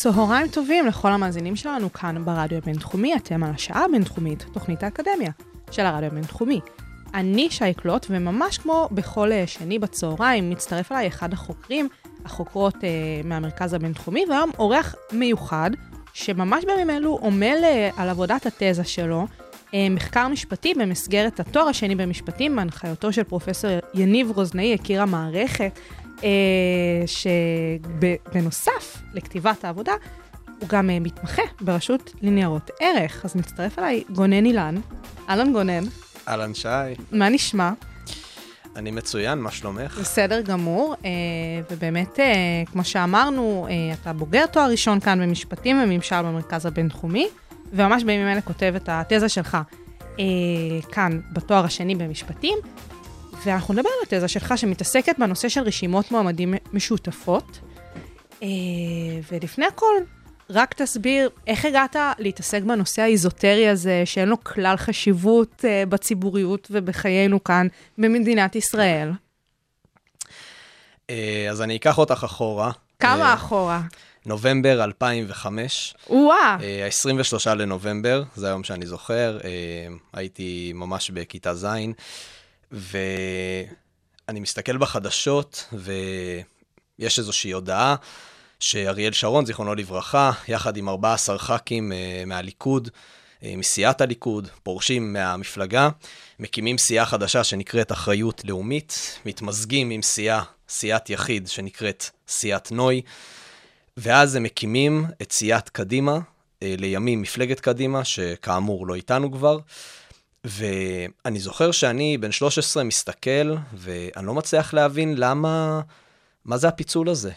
צהריים טובים לכל המאזינים שלנו כאן ברדיו הבינתחומי, אתם על השעה הבינתחומית, תוכנית האקדמיה של הרדיו הבינתחומי. אני שי קלוט, וממש כמו בכל אה, שני בצהריים, מצטרף אליי אחד החוקרים, החוקרות אה, מהמרכז הבינתחומי, והיום אורח מיוחד, שממש בימים אלו עמל אה, על עבודת התזה שלו, אה, מחקר משפטי במסגרת התואר השני במשפטים, בהנחיותו של פרופסור יניב רוזנאי, יקיר המערכת, שבנוסף לכתיבת העבודה, הוא גם אה, מתמחה ברשות לניירות ערך. אז מצטרף אליי גונן אילן. אהלן גונן, אהלן שי, מה נשמע? אני מצוין, מה שלומך? בסדר גמור, אה, ובאמת, אה, כמו שאמרנו, אה, אתה בוגר תואר ראשון כאן במשפטים וממשל במרכז הבינתחומי, וממש בימים אלה כותב את התזה שלך אה, כאן בתואר השני במשפטים, ואנחנו נדבר על התזה שלך שמתעסקת בנושא של רשימות מועמדים משותפות. אה, ולפני הכל, רק תסביר איך הגעת להתעסק בנושא האיזוטרי הזה, שאין לו כלל חשיבות אה, בציבוריות ובחיינו כאן במדינת ישראל. אה, אז אני אקח אותך אחורה. כמה אחורה? נובמבר 2005, וואה, אה, ה-23 לנובמבר, זה היום שאני זוכר, הייתי ממש בכיתה ז', ואני מסתכל בחדשות, ויש איזושהי הודעה שאריאל שרון, זיכרונו לברכה, יחד עם 14 ח"כים אה, מהליכוד, אה, מסיעת הליכוד, פורשים מהמפלגה, מקימים סיעה חדשה שנקראת אחריות לאומית, מתמזגים עם סיעה, סיעת יחיד שנקראת סיעת נוי, ואז הם מקימים את סיעת קדימה, אה, לימים מפלגת קדימה, שכאמור לא איתנו כבר. ואני זוכר שאני בן 13 מסתכל, ואני לא מצליח להבין למה, מה זה הפיצול הזה?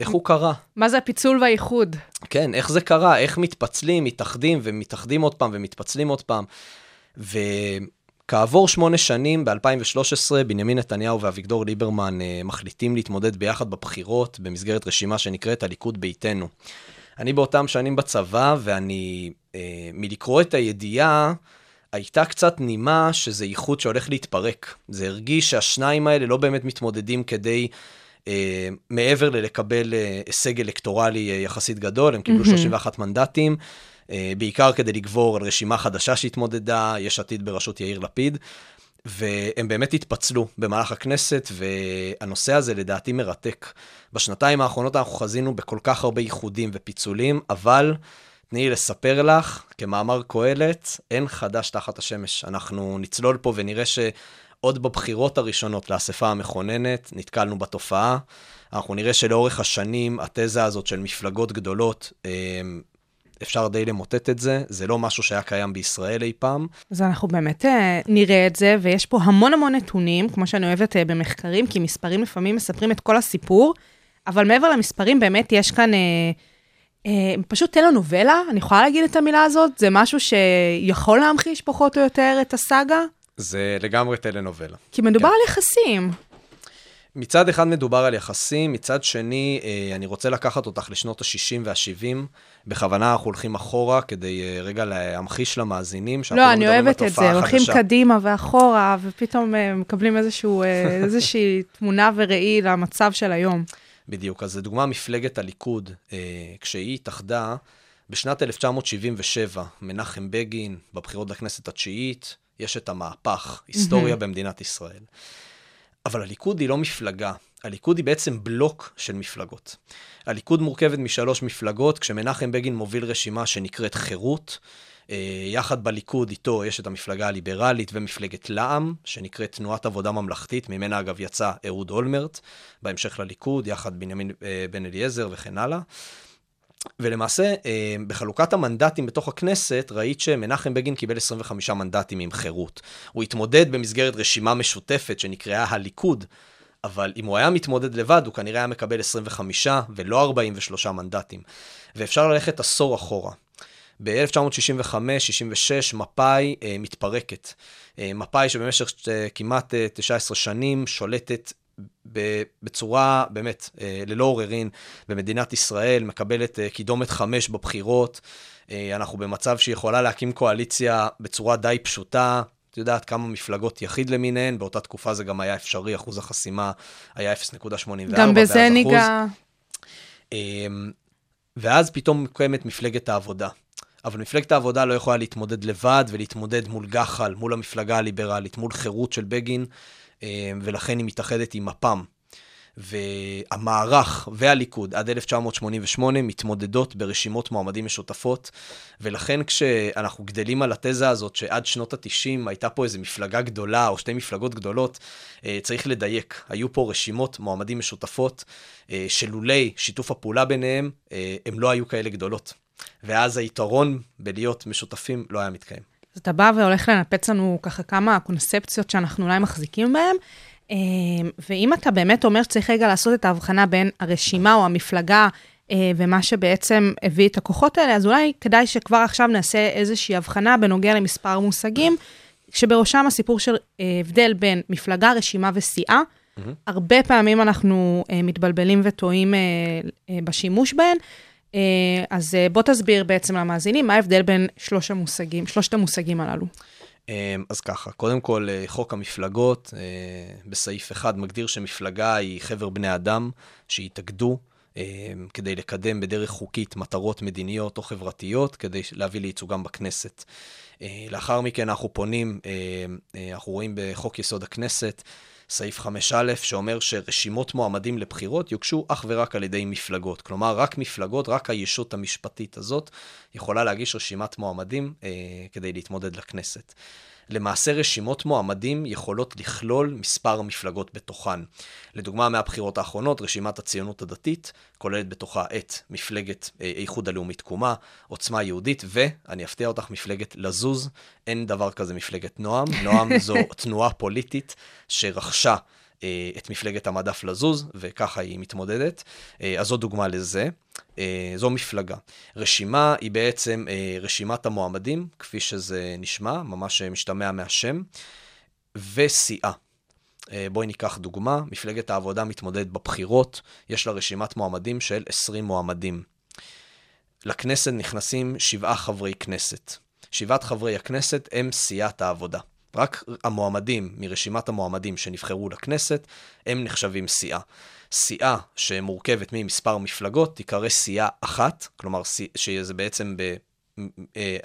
איך הוא קרה? מה זה הפיצול והאיחוד? כן, איך זה קרה? איך מתפצלים, מתאחדים ומתאחדים עוד פעם ומתפצלים עוד פעם. וכעבור שמונה שנים, ב-2013, בנימין נתניהו ואביגדור ליברמן אה, מחליטים להתמודד ביחד בבחירות במסגרת רשימה שנקראת הליכוד ביתנו. אני באותם שנים בצבא, ואני, אה, מלקרוא את הידיעה, הייתה קצת נימה שזה איחוד שהולך להתפרק. זה הרגיש שהשניים האלה לא באמת מתמודדים כדי, אה, מעבר ללקבל אה, הישג אלקטורלי אה, יחסית גדול, הם קיבלו 31 מנדטים, אה, בעיקר כדי לגבור על רשימה חדשה שהתמודדה, יש עתיד בראשות יאיר לפיד. והם באמת התפצלו במהלך הכנסת, והנושא הזה לדעתי מרתק. בשנתיים האחרונות אנחנו חזינו בכל כך הרבה איחודים ופיצולים, אבל תני לי לספר לך, כמאמר קהלת, אין חדש תחת השמש. אנחנו נצלול פה ונראה שעוד בבחירות הראשונות לאספה המכוננת נתקלנו בתופעה. אנחנו נראה שלאורך השנים התזה הזאת של מפלגות גדולות, אמ, אפשר די למוטט את זה, זה לא משהו שהיה קיים בישראל אי פעם. אז אנחנו באמת אה, נראה את זה, ויש פה המון המון נתונים, כמו שאני אוהבת אה, במחקרים, כי מספרים לפעמים מספרים את כל הסיפור, אבל מעבר למספרים, באמת יש כאן אה, פשוט טלנובלה, אני יכולה להגיד את המילה הזאת? זה משהו שיכול להמחיש פחות או יותר את הסאגה? זה לגמרי טלנובלה. כי מדובר כן. על יחסים. מצד אחד מדובר על יחסים, מצד שני, אה, אני רוצה לקחת אותך לשנות ה-60 וה-70. בכוונה אנחנו הולכים אחורה כדי אה, רגע להמחיש למאזינים שאנחנו לא, אני מדברים אוהבת את זה, הולכים. קדימה ואחורה, ופתאום אה, מקבלים איזשהו, אה, איזושהי תמונה וראי למצב של היום. בדיוק, אז לדוגמה, מפלגת הליכוד, אה, כשהיא התאחדה בשנת 1977, מנחם בגין, בבחירות לכנסת התשיעית, יש את המהפך, היסטוריה במדינת ישראל. אבל הליכוד היא לא מפלגה, הליכוד היא בעצם בלוק של מפלגות. הליכוד מורכבת משלוש מפלגות, כשמנחם בגין מוביל רשימה שנקראת חירות. אה, יחד בליכוד איתו יש את המפלגה הליברלית ומפלגת לע"מ, שנקראת תנועת עבודה ממלכתית, ממנה אגב יצא אהוד אולמרט, בהמשך לליכוד, יחד בנימין אה, בן אליעזר וכן הלאה. ולמעשה, אה, בחלוקת המנדטים בתוך הכנסת, ראית שמנחם בגין קיבל 25 מנדטים עם חירות. הוא התמודד במסגרת רשימה משותפת שנקראה הליכוד, אבל אם הוא היה מתמודד לבד, הוא כנראה היה מקבל 25 ולא 43 מנדטים. ואפשר ללכת עשור אחורה. ב-1965-66 מפא"י אה, מתפרקת. אה, מפא"י שבמשך אה, כמעט אה, 19 שנים שולטת בצורה באמת אה, ללא עוררין במדינת ישראל, מקבלת אה, קידומת חמש בבחירות. אה, אנחנו במצב שהיא יכולה להקים קואליציה בצורה די פשוטה. את יודעת כמה מפלגות יחיד למיניהן, באותה תקופה זה גם היה אפשרי, אחוז החסימה היה 0.84. גם בזה. ניגע. אמ, ואז פתאום מוקמת מפלגת העבודה. אבל מפלגת העבודה לא יכולה להתמודד לבד ולהתמודד מול גח"ל, מול המפלגה הליברלית, מול חירות של בגין, אמ, ולכן היא מתאחדת עם מפ"ם. והמערך והליכוד עד 1988 מתמודדות ברשימות מועמדים משותפות, ולכן כשאנחנו גדלים על התזה הזאת שעד שנות ה-90 הייתה פה איזו מפלגה גדולה או שתי מפלגות גדולות, אה, צריך לדייק. היו פה רשימות מועמדים משותפות, אה, שלולי שיתוף הפעולה ביניהם, אה, הם לא היו כאלה גדולות. ואז היתרון בלהיות משותפים לא היה מתקיים. אז אתה בא והולך לנפץ לנו ככה כמה קונספציות שאנחנו אולי מחזיקים בהן, אה, ואם אתה באמת אומר שצריך רגע לעשות את ההבחנה בין הרשימה או המפלגה אה, ומה שבעצם הביא את הכוחות האלה, אז אולי כדאי שכבר עכשיו נעשה איזושהי הבחנה בנוגע למספר מושגים, שבראשם הסיפור של אה, הבדל בין מפלגה, רשימה וסיעה. מהמם. הרבה פעמים אנחנו מתבלבלים וטועים בשימוש בהן. אה, אז אה, בוא תסביר בעצם למאזינים מה ההבדל בין שלוש המושגים, שלושת המושגים הללו. אמ, אז ככה, קודם כל, אה, חוק המפלגות, אה, בסעיף 1 מגדיר שמפלגה היא חבר בני אדם שהתאגדו אה, כדי לקדם בדרך חוקית מטרות מדיניות או חברתיות, כדי להביא לייצוגם בכנסת. אה, לאחר מכן אנחנו פונים, אה, אה, אנחנו רואים בחוק יסוד הכנסת, סעיף 5א, שאומר שרשימות מועמדים לבחירות יוגשו אך ורק על ידי מפלגות. כלומר, רק מפלגות, רק הישות המשפטית הזאת יכולה להגיש רשימת מועמדים אה, כדי להתמודד לכנסת. למעשה רשימות מועמדים יכולות לכלול מספר מפלגות בתוכן. לדוגמה, מהבחירות האחרונות, רשימת הציונות הדתית כוללת בתוכה את מפלגת אה, איחוד הלאומי תקומה, עוצמה יהודית, ואני אפתיע אותך, מפלגת לזוז. אין דבר כזה מפלגת נועם. נועם זו תנועה פוליטית שרכשה את מפלגת המדף לזוז, וככה היא מתמודדת. אה, אז זו דוגמה לזה. אה, זו מפלגה. רשימה היא בעצם אה, רשימת המועמדים, כפי שזה נשמע, ממש משתמע מהשם, וסיעה. אה, בואי ניקח דוגמה, מפלגת העבודה מתמודדת בבחירות, יש לה רשימת מועמדים של 20 מועמדים. לכנסת נכנסים שבעה חברי כנסת. שבעת חברי הכנסת הם סיעת העבודה. רק המועמדים מרשימת המועמדים שנבחרו לכנסת, הם נחשבים סיעה. סיעה שמורכבת ממספר מפלגות תיקרא סיעה אחת, כלומר שזה בעצם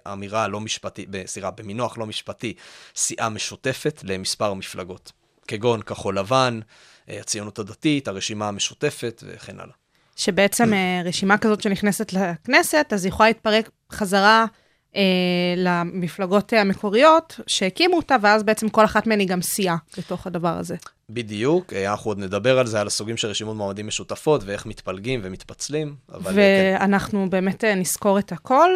באמירה לא משפטית, סליחה, במינוח לא משפטי, סיעה משותפת למספר מפלגות, כגון כחול לבן, אה, הציונות הדתית, הרשימה המשותפת וכן הלאה. שבעצם אה, רשימה כזאת שנכנסת לכנסת, אז היא יכולה להתפרק חזרה אה, למפלגות המקוריות שהקימו אותה, ואז בעצם כל אחת מהן היא גם סיעה בתוך הדבר הזה. בדיוק, אה, אנחנו עוד נדבר על זה, על הסוגים של רשימות מועמדים משותפות ואיך מתפלגים ומתפצלים, אה, כן. ואנחנו באמת אה, נזכור את הכל.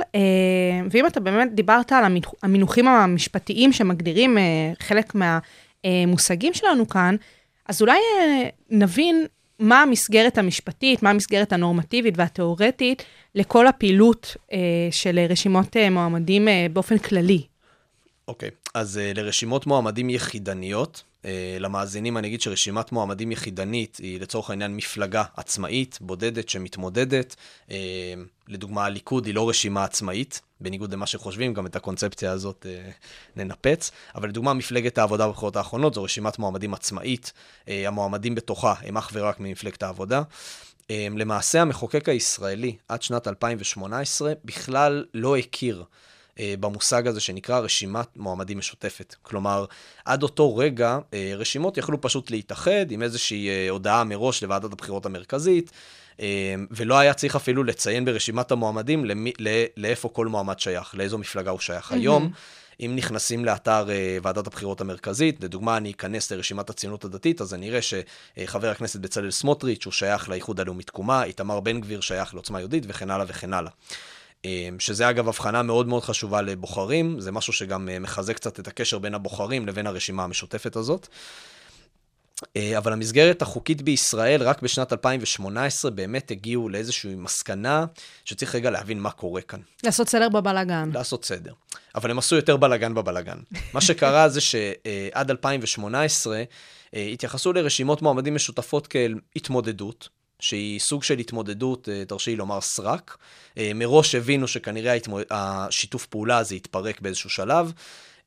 ואם אתה באמת דיברת על המינוח- המינוחים המשפטיים שמגדירים חלק מהמושגים שלנו כאן, אז אולי נבין מה המסגרת המשפטית, מה המסגרת הנורמטיבית והתיאורטית לכל הפעילות אה, של רשימות אה, מועמדים אה, באופן כללי. אוקיי, אז uh, לרשימות מועמדים יחידניות, למאזינים אני אגיד שרשימת מועמדים יחידנית היא לצורך העניין מפלגה עצמאית, בודדת, שמתמודדת. Uh, לדוגמה, הליכוד היא לא רשימה עצמאית, בניגוד למה שחושבים, גם את הקונספציה הזאת uh, ננפץ. אבל לדוגמה, מפלגת העבודה בבחירות האחרונות זו רשימת מועמדים עצמאית, המועמדים בתוכה הם אך ורק ממפלגת העבודה. למעשה, המחוקק הישראלי עד שנת 2018 בכלל לא הכיר אה, במושג הזה שנקרא רשימת מועמדים משותפת. כלומר, עד אותו רגע, אה, רשימות יכלו פשוט להתאחד עם איזושהי אה, הודעה מראש לוועדת הבחירות המרכזית, אה, ולא היה צריך אפילו לציין ברשימת המועמדים למי, לא, לאיפה כל מועמד שייך, לאיזו מפלגה הוא שייך. היום, אם נכנסים לאתר אה, ועדת הבחירות המרכזית, לדוגמה, אני אכנס לרשימת הציונות הדתית, אז אני אראה שחבר הכנסת בצלאל סמוטריץ' הוא שייך לאיחוד הלאומי תקומה, איתמר בן גביר שייך לעוצמה יהודית וכן הלאה וכן הלאה. אה, שזה אגב הבחנה מאוד מאוד חשובה לבוחרים, זה משהו שגם אה, מחזק קצת את הקשר בין הבוחרים לבין הרשימה המשותפת הזאת. אה, אבל המסגרת החוקית בישראל, רק בשנת 2018 באמת הגיעו לאיזושהי מסקנה שצריך רגע להבין מה קורה כאן. לעשות סדר בבלאגן. לעשות סדר. אבל הם עשו יותר בלאגן בבלאגן. מה שקרה זה שעד 2018 אה, התייחסו לרשימות מועמדים משותפות כאל התמודדות. שהיא סוג של התמודדות, אה, תרשי לי לומר סרק. אה, מראש הבינו שכנראה ההתמוד... השיתוף פעולה הזה יתפרק באיזשהו שלב.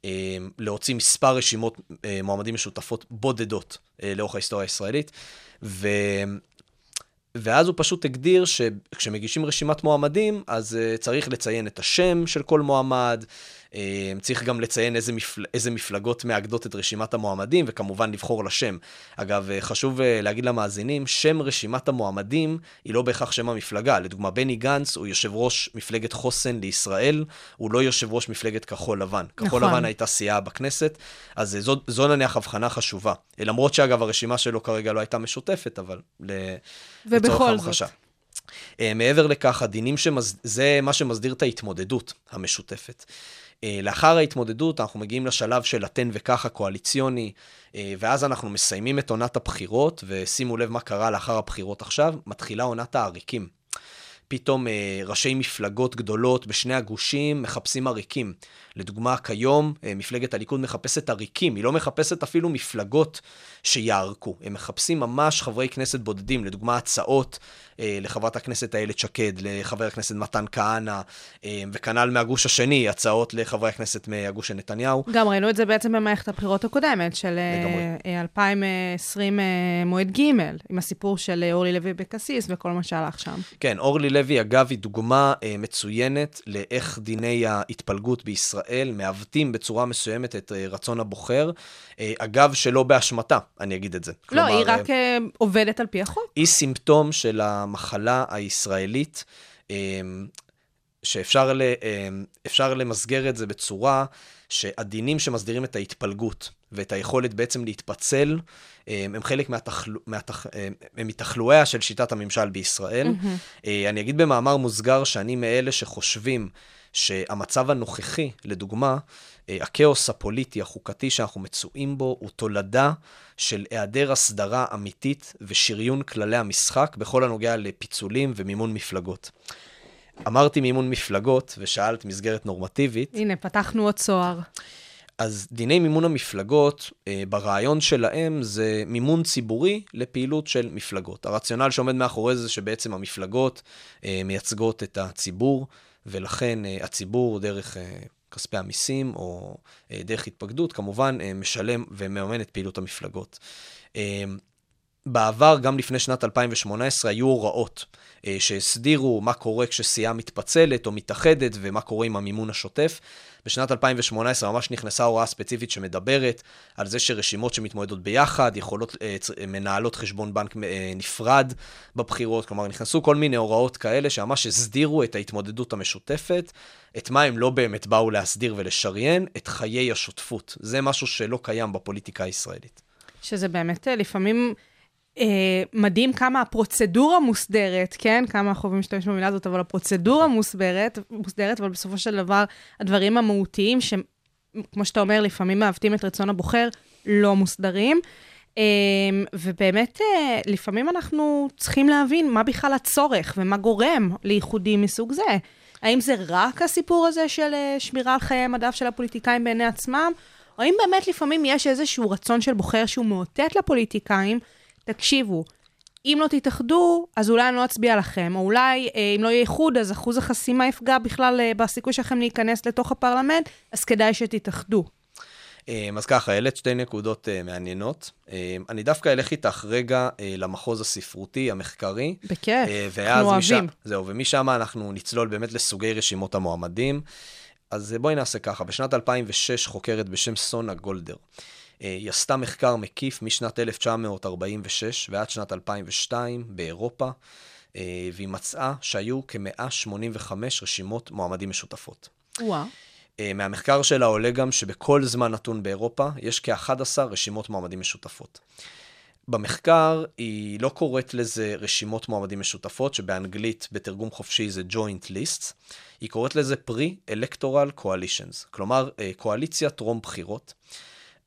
אה, להוציא מספר רשימות מועמדים משותפות בודדות לאורך ההיסטוריה הישראלית. ו... ואז הוא פשוט הגדיר שכשמגישים רשימת מועמדים, אז צריך לציין את השם של כל מועמד, צריך גם לציין איזה, מפל... איזה מפלגות מאגדות את רשימת המועמדים, וכמובן לבחור לשם. אגב, אה, חשוב אה, להגיד למאזינים, שם רשימת המועמדים היא לא בהכרח שם המפלגה. לדוגמה, בני גנץ הוא יושב ראש מפלגת חוסן לישראל, הוא לא יושב ראש מפלגת כחול לבן. נכון. כחול לבן הייתה סיעה בכנסת, אז זו, זו נניח הבחנה חשובה. למרות שאגב, הרשימה שלו כרגע לא הייתה משותפת, אבל לצורך המחשה. מעבר לכך, הדינים שמז... זה מה שמסדיר את ההתמודדות המשותפת. אה, לאחר ההתמודדות אנחנו מגיעים לשלב של התן וקח הקואליציוני, אה, ואז אנחנו מסיימים את עונת הבחירות, ושימו לב מה קרה לאחר הבחירות עכשיו, מתחילה עונת העריקים. פתאום אה, ראשי מפלגות גדולות בשני הגושים מחפשים עריקים. לדוגמה, כיום מפלגת הליכוד מחפשת עריקים, היא לא מחפשת אפילו מפלגות שיערקו. הם מחפשים ממש חברי כנסת בודדים, לדוגמה הצעות אה, לחברת הכנסת איילת שקד, לחבר הכנסת מתן כהנא, אה, וכנ"ל מהגוש השני, הצעות לחברי הכנסת מהגוש של נתניהו. גם ראינו את זה בעצם במערכת הבחירות הקודמת, של אה, 2020 אה, מועד ג', עם הסיפור של אה, אורלי לוי אבקסיס וכל מה שהלך שם. כן, אורלי לוי, אגב, היא דוגמה אה, מצוינת לאיך דיני ההתפלגות בישראל מעוותים בצורה מסוימת את אה, רצון הבוחר. אה, אגב, שלא באשמתה, אני אגיד את זה. לא, כלומר, היא רק אה, אה, עובדת על פי החוק. היא סימפטום של המחלה הישראלית, שאפשר ל, למסגר את זה בצורה שהדינים שמסדירים את ההתפלגות ואת היכולת בעצם להתפצל, הם חלק מהתחל... מהתח... הם מתחלואיה של שיטת הממשל בישראל. Mm-hmm. אני אגיד במאמר מוסגר שאני מאלה שחושבים שהמצב הנוכחי, לדוגמה, אה, הכאוס הפוליטי החוקתי שאנחנו מצויים בו הוא תולדה של היעדר הסדרה אמיתית ושריון כללי המשחק בכל הנוגע לפיצולים ומימון מפלגות. אמרתי מימון מפלגות ושאלת מסגרת נורמטיבית. הנה, פתחנו עוד צוהר. אז דיני מימון המפלגות, אה, ברעיון שלהם זה מימון ציבורי לפעילות של מפלגות. הרציונל שעומד מאחורי זה שבעצם המפלגות אה, מייצגות את הציבור, ולכן אה, הציבור דרך אה, כספי המיסים או אה, דרך התפקדות, כמובן משלם ומממן את פעילות המפלגות. בעבר, גם לפני שנת 2018, היו הוראות אה, שהסדירו מה קורה כשסיעה מתפצלת או מתאחדת ומה קורה עם המימון השוטף. בשנת 2018 ממש נכנסה הוראה ספציפית שמדברת על זה שרשימות שמתמודדות ביחד יכולות, אה, מנהלות חשבון בנק אה, נפרד בבחירות, כלומר נכנסו כל מיני הוראות כאלה שממש הסדירו את ההתמודדות המשותפת, את מה הם לא באמת באו להסדיר ולשריין, את חיי השותפות. זה משהו שלא קיים בפוליטיקה הישראלית. שזה באמת לפעמים אה, מדהים כמה הפרוצדורה מוסדרת, כן? כמה אנחנו אוהבים להשתמש במילה הזאת, אבל הפרוצדורה מוסברת, מוסדרת, אבל בסופו של דבר, הדברים המהותיים, שכמו שאתה אומר, לפעמים מעוותים את רצון הבוחר, לא מוסדרים. אה, ובאמת, אה, לפעמים אנחנו צריכים להבין מה בכלל הצורך ומה גורם לאיחודים מסוג זה. האם זה רק הסיפור הזה של אה, שמירה על חיי מדף של הפוליטיקאים בעיני עצמם, או האם באמת לפעמים יש איזשהו רצון של בוחר שהוא מאותת לפוליטיקאים, תקשיבו, אם לא תתאחדו, אז אולי אני לא אצביע לכם, או אולי אה, אם לא יהיה איחוד, אז אחוז החסימה יפגע בכלל אה, בסיכוי שלכם להיכנס לתוך הפרלמנט, אז כדאי שתתאחדו. אה, אז ככה, העלית שתי נקודות uh, מעניינות. Uh, אני דווקא אלך איתך רגע uh, למחוז הספרותי, המחקרי. בכיף, uh, אנחנו אוהבים. זהו, ומשם אנחנו נצלול באמת לסוגי רשימות המועמדים. אז בואי נעשה ככה, בשנת 2006 חוקרת בשם סונה גולדר. אה, היא עשתה מחקר מקיף משנת 1946 ועד שנת 2002 באירופה, אה, והיא מצאה שהיו כ-185 רשימות מועמדים משותפות. וואו. אה, מהמחקר שלה עולה גם שבכל זמן נתון באירופה יש כ-11 רשימות מועמדים משותפות. במחקר היא לא קוראת לזה רשימות מועמדים משותפות, שבאנגלית בתרגום חופשי זה joint lists, היא קוראת לזה pre-electoral coalitions, כלומר קואליציה טרום בחירות.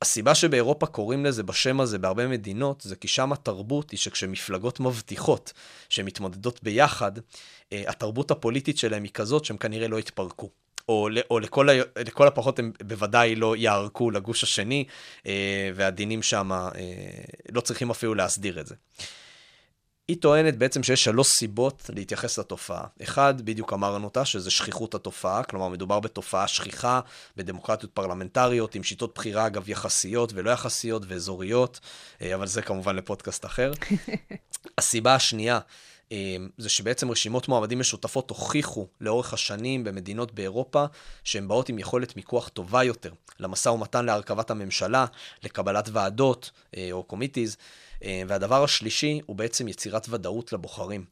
הסיבה שבאירופה קוראים לזה בשם הזה בהרבה מדינות, זה כי שם התרבות היא שכשמפלגות מבטיחות שהן מתמודדות ביחד, אה, התרבות הפוליטית שלהם היא כזאת שהם כנראה לא יתפרקו. או, או לכל, ה, לכל הפחות הם בוודאי לא יערקו לגוש השני, אה, והדינים שם אה, לא צריכים אפילו להסדיר את זה. היא טוענת בעצם שיש שלוש סיבות להתייחס לתופעה. אחד, בדיוק אמרנו אותה, שזה שכיחות התופעה, כלומר מדובר בתופעה שכיחה בדמוקרטיות פרלמנטריות, עם שיטות בחירה אגב יחסיות ולא יחסיות ואזוריות, אה, אבל זה כמובן לפודקאסט אחר. הסיבה השנייה, אה, זה שבעצם רשימות מועמדים משותפות הוכיחו לאורך השנים במדינות באירופה שהן באות עם יכולת מיקוח טובה יותר למשא ומתן להרכבת הממשלה, לקבלת ועדות אה, או קומיטיז. אה, והדבר השלישי הוא בעצם יצירת ודאות לבוחרים.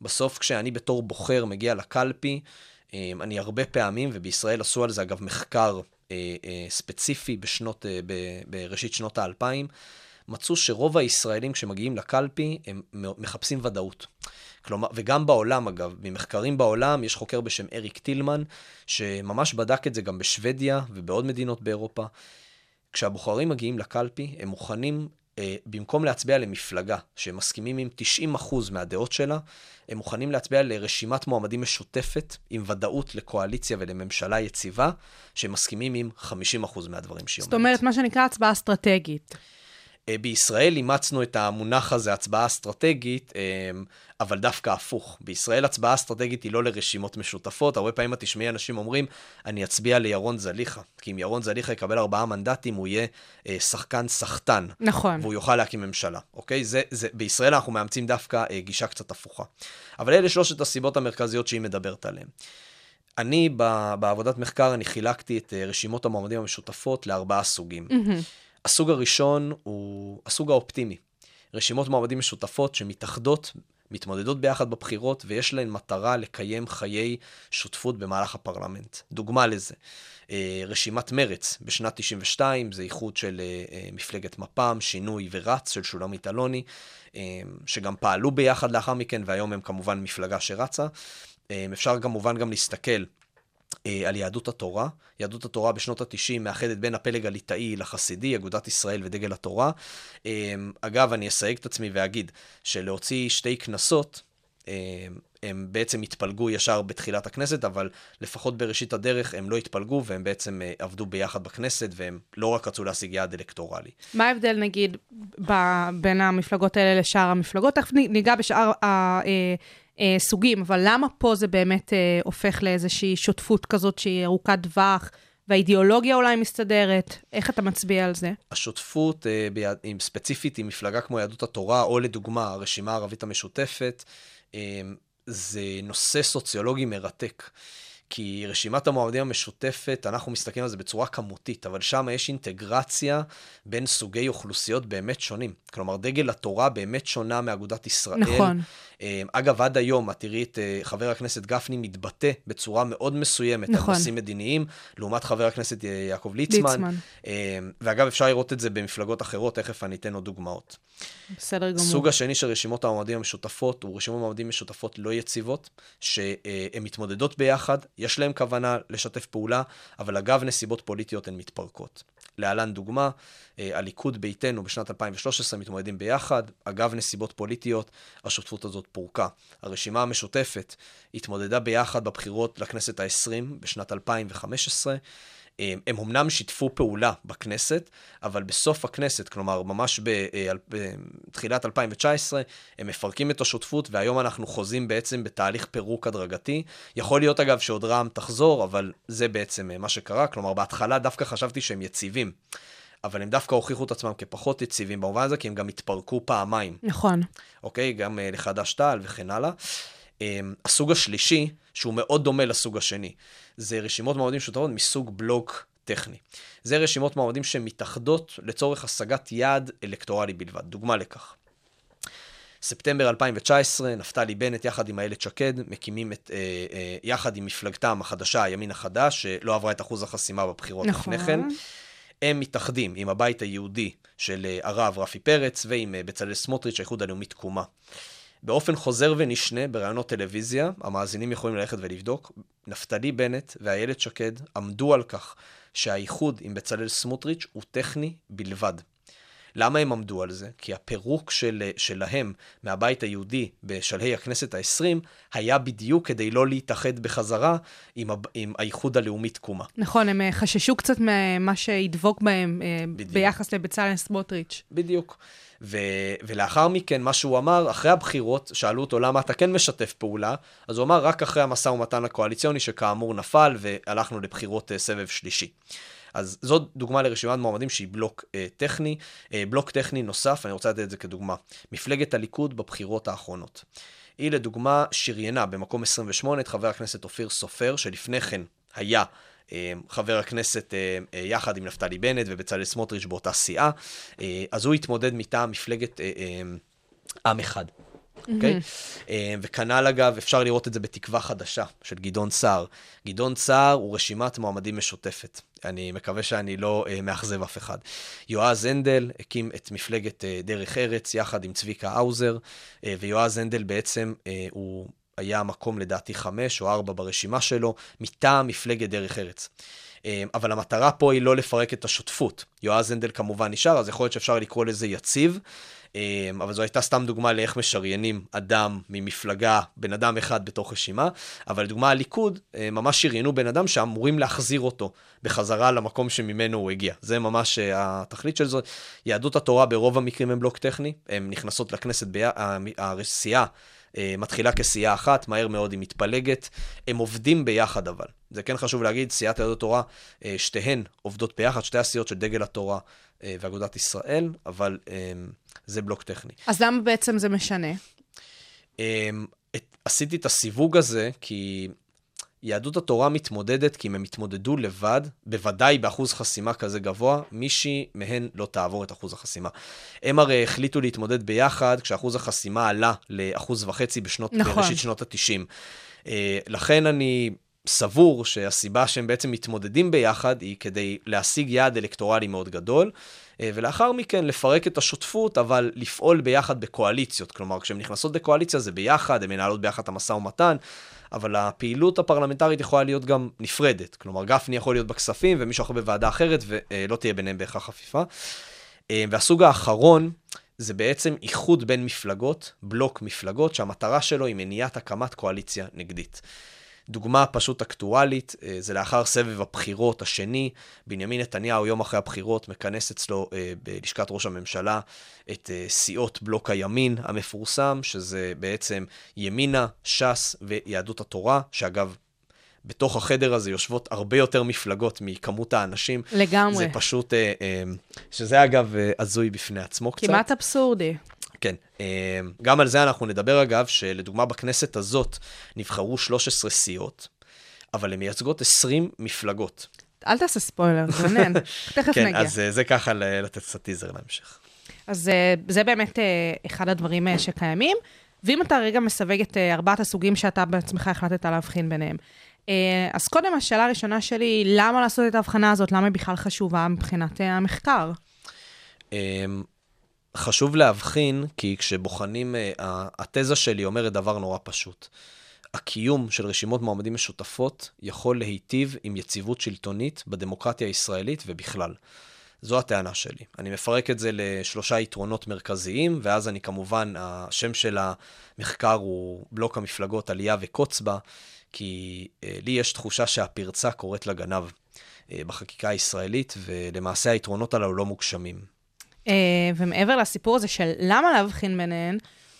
בסוף כשאני בתור בוחר מגיע לקלפי, אה, אני הרבה פעמים, ובישראל עשו על זה אגב מחקר אה, ספציפי בשנות, בראשית שנות האלפיים, מצאו שרוב הישראלים כשמגיעים לקלפי הם מחפשים ודאות. כלומר, וגם בעולם אגב, ממחקרים בעולם, יש חוקר בשם אריק טילמן, שממש בדק את זה גם בשוודיה ובעוד מדינות באירופה. כשהבוחרים מגיעים לקלפי, הם מוכנים במקום להצביע למפלגה שהם מסכימים עם 90% מהדעות שלה, הם מוכנים להצביע לרשימת מועמדים משותפת עם ודאות לקואליציה ולממשלה יציבה, שהם מסכימים עם 50% מהדברים שהיא אומרת. זאת אומרת, מה שנקרא הצבעה אסטרטגית. אה, בישראל אימצנו את המונח הזה, הצבעה אסטרטגית, אה, אבל דווקא הפוך. בישראל הצבעה אסטרטגית היא לא לרשימות משותפות. הרבה פעמים את תשמעי אנשים אומרים, אני אצביע לירון זליכה. כי אם ירון זליכה יקבל ארבעה מנדטים, הוא יהיה אה, שחקן סחטן. נכון. והוא יוכל להקים ממשלה, אוקיי? זה, זה, בישראל אנחנו מאמצים דווקא גישה קצת הפוכה. אבל אלה שלושת הסיבות המרכזיות שהיא מדברת עליהן. אני, בעבודת מחקר, אני חילקתי את רשימות המועמדים המשותפות לארבעה סוגים. Mm-hmm. הסוג הראשון הוא הסוג האופטימי. רשימות מועמדים משותפות שמתאחדות, מתמודדות ביחד בבחירות, ויש להן מטרה לקיים חיי שותפות במהלך הפרלמנט. דוגמה לזה, אה, רשימת מרץ בשנת 92, זה איחוד של אה, אה, מפלגת מפ"ם, שינוי ורץ של שולמית אלוני, שגם פעלו ביחד לאחר מכן, והיום הם כמובן מפלגה שרצה. אפשר כמובן גם להסתכל על יהדות התורה. יהדות התורה בשנות ה-90 מאחדת בין הפלג הליטאי לחסידי, אגודת ישראל ודגל התורה. אה, אגב, אני אסייג את עצמי ואגיד שלהוציא שתי כנסות, אה, הם בעצם התפלגו ישר בתחילת הכנסת, אבל לפחות בראשית הדרך הם לא התפלגו והם בעצם עבדו ביחד בכנסת, והם לא רק רצו להשיג יעד אלקטורלי. מה ההבדל, נגיד, ב- בין המפלגות האלה לשאר המפלגות? תכף ניגע בשאר. אה, סוגים, אבל למה פה זה באמת אה, הופך לאיזושהי שותפות כזאת שהיא ארוכת טווח, והאידיאולוגיה אולי מסתדרת? איך אתה מצביע על זה? השותפות, אה, ביד, עם, ספציפית עם מפלגה כמו יהדות התורה, או לדוגמה הרשימה הערבית המשותפת, אה, זה נושא סוציולוגי מרתק. כי רשימת המועמדים המשותפת, אנחנו מסתכלים על זה בצורה כמותית, אבל שם יש אינטגרציה בין סוגי אוכלוסיות באמת שונים. כלומר, דגל התורה באמת שונה מאגודת ישראל. נכון. אה, אגב, עד היום, את תראי את אה, חבר הכנסת גפני מתבטא בצורה מאוד מסוימת נכון. על נושאים מדיניים, לעומת חבר הכנסת אה, יעקב ליצמן. ליצמן. ואגב, אפשר לראות את זה במפלגות אחרות, תכף אני אתן עוד דוגמאות. בסדר גמור. סוג השני של רשימות המועמדים המשותפות הוא רשימות מועמדים משותפות לא יציבות, שהן מתמודדות ביחד, יש להן כוונה לשתף פעולה, אבל אגב נסיבות פוליטיות הן מתפרקות. להלן דוגמה, אה, הליכוד ביתנו בשנת 2013 מתמודדים ביחד, אגב נסיבות פוליטיות, השותפות הזאת פורקה. הרשימה המשותפת התמודדה ביחד בבחירות לכנסת ה-20 בשנת 2015. אה, הם אמנם שיתפו פעולה בכנסת, אבל בסוף הכנסת, כלומר ממש אה, בתחילת 2019, הם מפרקים את השותפות, והיום אנחנו חוזים בעצם בתהליך פירוק הדרגתי. יכול להיות אגב שעוד רע"מ תחזור, אבל זה בעצם מה שקרה. כלומר, בהתחלה דווקא חשבתי שהם יציבים. אבל הם דווקא הוכיחו את עצמם כפחות יציבים במובן הזה, כי הם גם התפרקו פעמיים. נכון. אוקיי? גם לחד"ש-תע"ל וכן הלאה. הסוג השלישי, שהוא מאוד דומה לסוג השני, זה רשימות מועמדים משותפות מסוג בלוק טכני. זה רשימות מועמדים שמתאחדות לצורך השגת יעד אלקטורלי בלבד. דוגמה לכך. ספטמבר 2019, נפתלי בנט יחד עם איילת שקד מקימים את, אה, אה, יחד עם מפלגתם החדשה, הימין החדש, שלא עברה את אחוז החסימה בבחירות נכון. לפני כן. הם מתאחדים עם הבית היהודי של אה, הרב רפי פרץ ועם אה, בצלאל סמוטריץ', האיחוד הלאומי תקומה. באופן חוזר ונשנה בראיונות טלוויזיה, המאזינים יכולים ללכת ולבדוק, נפתלי בנט ואיילת שקד עמדו על כך שהאיחוד עם בצלאל סמוטריץ' הוא טכני בלבד. למה הם עמדו על זה? כי הפירוק של, שלהם מהבית היהודי בשלהי הכנסת העשרים, היה בדיוק כדי לא להתאחד בחזרה עם, ה- עם האיחוד הלאומי תקומה. נכון, הם אה, חששו קצת ממה שידבוק בהם אה, בדיוק. ביחס לבצלאל סמוטריץ'. בדיוק. ו- ולאחר מכן, מה שהוא אמר, אחרי הבחירות, שאלו אותו למה אתה כן משתף פעולה, אז הוא אמר רק אחרי המשא ומתן הקואליציוני, שכאמור נפל, והלכנו לבחירות אה, סבב שלישי. אז זאת דוגמה לרשימת מועמדים שהיא בלוק אה, טכני. אה, בלוק טכני נוסף, אני רוצה לתת את זה כדוגמה. מפלגת הליכוד בבחירות האחרונות. היא לדוגמה שריינה במקום 28 את חבר הכנסת אופיר סופר, שלפני כן היה אה, חבר הכנסת אה, אה, יחד עם נפתלי בנט ובצלאל סמוטריץ' באותה סיעה, אז הוא התמודד מטעם מפלגת עם אחד. אוקיי? אה, וכנ"ל אגב, אפשר לראות את זה בתקווה חדשה של גדעון סער. גדעון סער הוא רשימת מועמדים משותפת. אני מקווה שאני לא אה, מאכזב אף אחד. יועז הנדל הקים את מפלגת אה, דרך ארץ יחד עם צביקה האוזר, אה, ויועז הנדל בעצם הוא היה מקום לדעתי חמש או ארבע ברשימה שלו, מטעם מפלגת דרך ארץ. אבל המטרה פה היא לא לפרק את השותפות. יועז הנדל כמובן נשאר, אז יכול להיות שאפשר לקרוא לזה יציב, אבל זו הייתה סתם דוגמה לאיך משריינים אדם ממפלגה, בן אדם אחד בתוך רשימה, אבל לדוגמה הליכוד, אה, ממש שריינו בן אדם שאמורים להחזיר אותו בחזרה למקום שממנו הוא הגיע. זה ממש אה, התכלית של זה. יהדות התורה ברוב המקרים הם בלוק טכני, הן נכנסות לכנסת. הסיעה אה, מתחילה כסיעה אחת, מהר מאוד היא מתפלגת. הם עובדים ביחד אבל. זה כן חשוב להגיד, סיעת יהדות התורה, אה, שתיהן עובדות ביחד, שתי הסיעות של דגל התורה אה, ואגודת ישראל, אבל אה, זה בלוק טכני. אז למה בעצם זה משנה? אמ, עשיתי את הסיווג הזה כי יהדות התורה מתמודדת, כי אם הם יתמודדו לבד, בוודאי באחוז חסימה כזה גבוה, מישהי מהן לא תעבור את אחוז החסימה. הם הרי החליטו להתמודד ביחד כשאחוז החסימה עלה לאחוז וחצי בשנות, נכון. בראשית שנות ה-90. לכן אני סבור שהסיבה שהם בעצם מתמודדים ביחד היא כדי להשיג יעד אלקטורלי מאוד גדול, אה, ולאחר מכן לפרק את השותפות, אבל לפעול ביחד בקואליציות. כלומר, כשהן נכנסות בקואליציה זה ביחד, הן מנהלות ביחד את המשא ומתן, אבל הפעילות הפרלמנטרית יכולה להיות גם נפרדת. כלומר, גפני יכול להיות בכספים ומישהו אחר בוועדה אחרת, ולא תהיה ביניהם בהכרח חפיפה. אה, והסוג האחרון, זה בעצם איחוד בין מפלגות, בלוק מפלגות, שהמטרה שלו היא מניעת הקמת קואליציה נגדית. דוגמה פשוט אקטואלית, אה, זה לאחר סבב הבחירות השני, בנימין נתניהו יום אחרי הבחירות מכנס אצלו אה, בלשכת ראש הממשלה את אה, סיעות בלוק הימין המפורסם, שזה בעצם ימינה, ש"ס ויהדות התורה, שאגב, בתוך החדר הזה יושבות הרבה יותר מפלגות מכמות האנשים. לגמרי. זה פשוט, שזה אגב הזוי בפני עצמו קצת. כמעט אבסורדי. כן, אה, גם על זה אנחנו נדבר אגב, שלדוגמה בכנסת הזאת נבחרו 13 סיעות, אבל הן מייצגות 20 מפלגות. אל תעשה ספוילר, מעניין. תכף כן, נגיע. אז אה, זה ככה לתת קצת טיזר להמשך. אז אה, זה באמת אה, אחד הדברים שקיימים. ואם אתה רגע מסווג את ארבעת הסוגים שאתה בעצמך החלטת להבחין ביניהם. אז קודם, השאלה הראשונה שלי למה לעשות את ההבחנה הזאת? למה היא בכלל חשובה מבחינת המחקר? חשוב להבחין, כי כשבוחנים, אה, התזה שלי אומרת דבר נורא פשוט. הקיום של רשימות מועמדים משותפות יכול להיטיב עם יציבות שלטונית בדמוקרטיה הישראלית ובכלל. זו הטענה שלי. אני מפרק את זה לשלושה יתרונות מרכזיים, ואז אני כמובן, השם של המחקר הוא בלוק המפלגות עלייה וקוץ בה, כי אה, לי יש תחושה שהפרצה קוראת לגנב אה, בחקיקה הישראלית, ולמעשה היתרונות הללו לא מוגשמים. אה, ומעבר לסיפור הזה של למה להבחין ביניהן,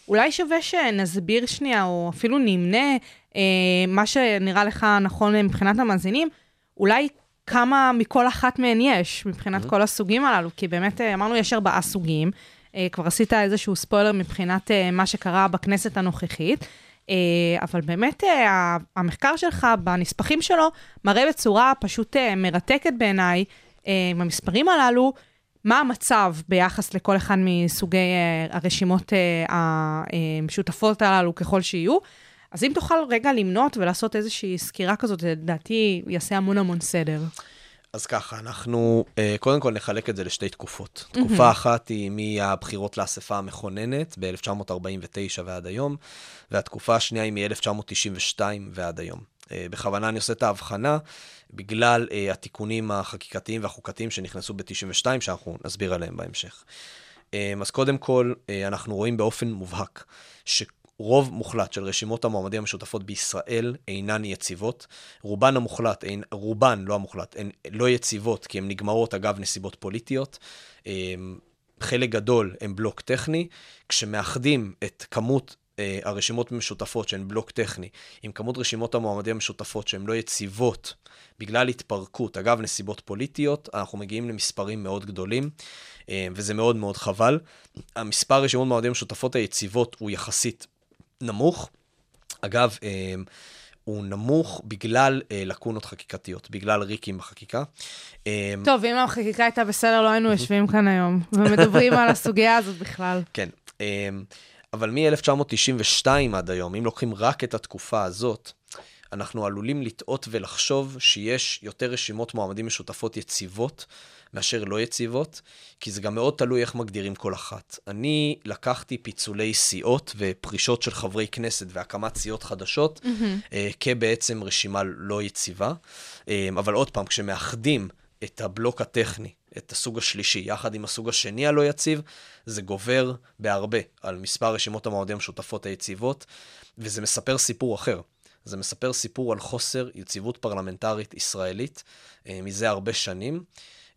אולי שווה שנסביר שנייה, או אפילו נמנה אה, מה שנראה לך נכון מבחינת המאזינים, אולי כמה מכל אחת מהן יש, מבחינת כל הסוגים הללו, כי באמת אה, אמרנו יש ארבעה סוגים, אה, כבר עשית איזשהו ספוילר מבחינת אה, מה שקרה בכנסת הנוכחית. אה, אבל באמת אה, המחקר שלך בנספחים שלו מראה בצורה פשוט אה, מרתקת בעיניי, אה, עם המספרים הללו, מה המצב ביחס לכל אחד מסוגי אה, הרשימות אה, המשותפות הללו ככל שיהיו. אז אם תוכל רגע למנות ולעשות איזושהי סקירה כזאת, לדעתי יעשה המון המון סדר. אז ככה, אנחנו אה, קודם כל נחלק את זה לשתי תקופות. תקופה אחת היא מהבחירות לאספה המכוננת ב-1949 ועד היום, והתקופה השנייה היא מ-1992 ועד היום. אה, בכוונה אני עושה את ההבחנה, בגלל אה, התיקונים החקיקתיים והחוקתיים שנכנסו ב-92, שאנחנו נסביר עליהם בהמשך. אה, אז קודם כל, אנחנו רואים באופן מובהק שרוב מוחלט של רשימות המועמדים המשותפות בישראל אינן יציבות. רובן המוחלט, אין, רובן, לא המוחלט, הן לא יציבות כי הן נגמרות אגב נסיבות פוליטיות. חלק גדול הם בלוק טכני, כשמאחדים את כמות אה, הרשימות המשותפות שהן בלוק טכני, עם כמות רשימות המועמדים המשותפות שהן לא יציבות בגלל התפרקות, אגב נסיבות פוליטיות, אנחנו מגיעים למספרים מאוד גדולים, אה, וזה מאוד מאוד חבל. המספר רשימות מועמדים משותפות היציבות הוא יחסית נמוך. אגב, אה, הוא נמוך בגלל אה, לקונות חקיקתיות, בגלל ריקים בחקיקה. אה, טוב, אם החקיקה הייתה בסדר, לא היינו יושבים כאן היום ומדברים על הסוגיה הזאת בכלל. כן, אה, אבל מ-1992 עד היום, אם לוקחים רק את התקופה הזאת, אנחנו עלולים לטעות ולחשוב שיש יותר רשימות מועמדים משותפות יציבות מאשר לא יציבות, כי זה גם מאוד תלוי איך מגדירים כל אחת. אני לקחתי פיצולי סיעות ופרישות של חברי כנסת והקמת סיעות חדשות mm-hmm. כבעצם רשימה לא יציבה, אה, אבל עוד פעם, כשמאחדים את הבלוק הטכני, את הסוג השלישי, יחד עם הסוג השני הלא יציב, זה גובר בהרבה על מספר רשימות המועמדים המשותפות היציבות, וזה מספר סיפור אחר. זה מספר סיפור על חוסר יציבות פרלמנטרית ישראלית אה, מזה הרבה שנים.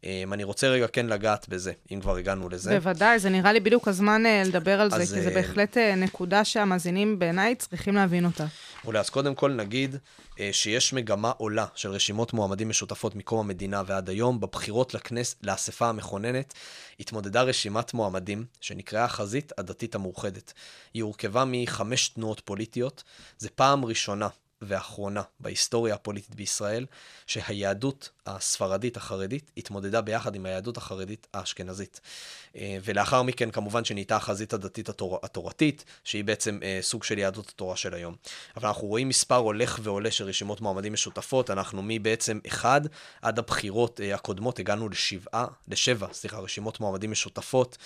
אה, אני רוצה רגע כן לגעת בזה, אם כבר הגענו לזה. בוודאי, זה נראה לי בדיוק הזמן אה, לדבר על זה, אז, כי זה אה, בהחלט אה, נקודה שהמאזינים בעיניי צריכים להבין אותה. מעולה, אז קודם כל נגיד אה, שיש מגמה עולה של רשימות מועמדים משותפות מקום המדינה ועד היום. בבחירות לכנס, לאספה המכוננת התמודדה רשימת מועמדים שנקראה החזית הדתית המאוחדת. היא הורכבה מחמש תנועות פוליטיות. זה פעם ראשונה ואחרונה בהיסטוריה הפוליטית בישראל, שהיהדות הספרדית החרדית התמודדה ביחד עם היהדות החרדית האשכנזית. אה, ולאחר מכן כמובן שנהייתה החזית הדתית התור... התורתית, שהיא בעצם אה, סוג של יהדות התורה של היום. אבל אנחנו רואים מספר הולך ועולה של רשימות מועמדים משותפות, אנחנו מבעצם אחד עד הבחירות אה, הקודמות הגענו לשבעה, לשבע, סליחה, רשימות מועמדים משותפות,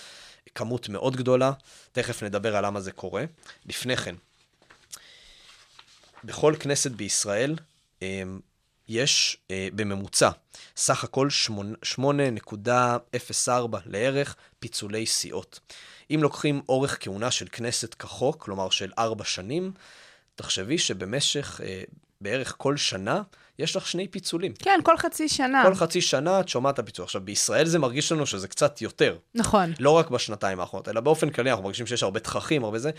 כמות מאוד גדולה, תכף נדבר על למה זה קורה. לפני כן, בכל כנסת בישראל אה, יש אה, בממוצע סך הכל 8.04 לערך פיצולי סיעות. אם לוקחים אורך כהונה של כנסת כחוק, כלומר של ארבע שנים, תחשבי שבמשך אה, בערך כל שנה יש לך שני פיצולים. כן, כל חצי שנה. כל חצי שנה את שומעת את הפיצול. עכשיו, בישראל זה מרגיש לנו שזה קצת יותר. נכון. לא רק בשנתיים האחרונות, אלא באופן כללי אנחנו מרגישים שיש הרבה תככים, הרבה זה,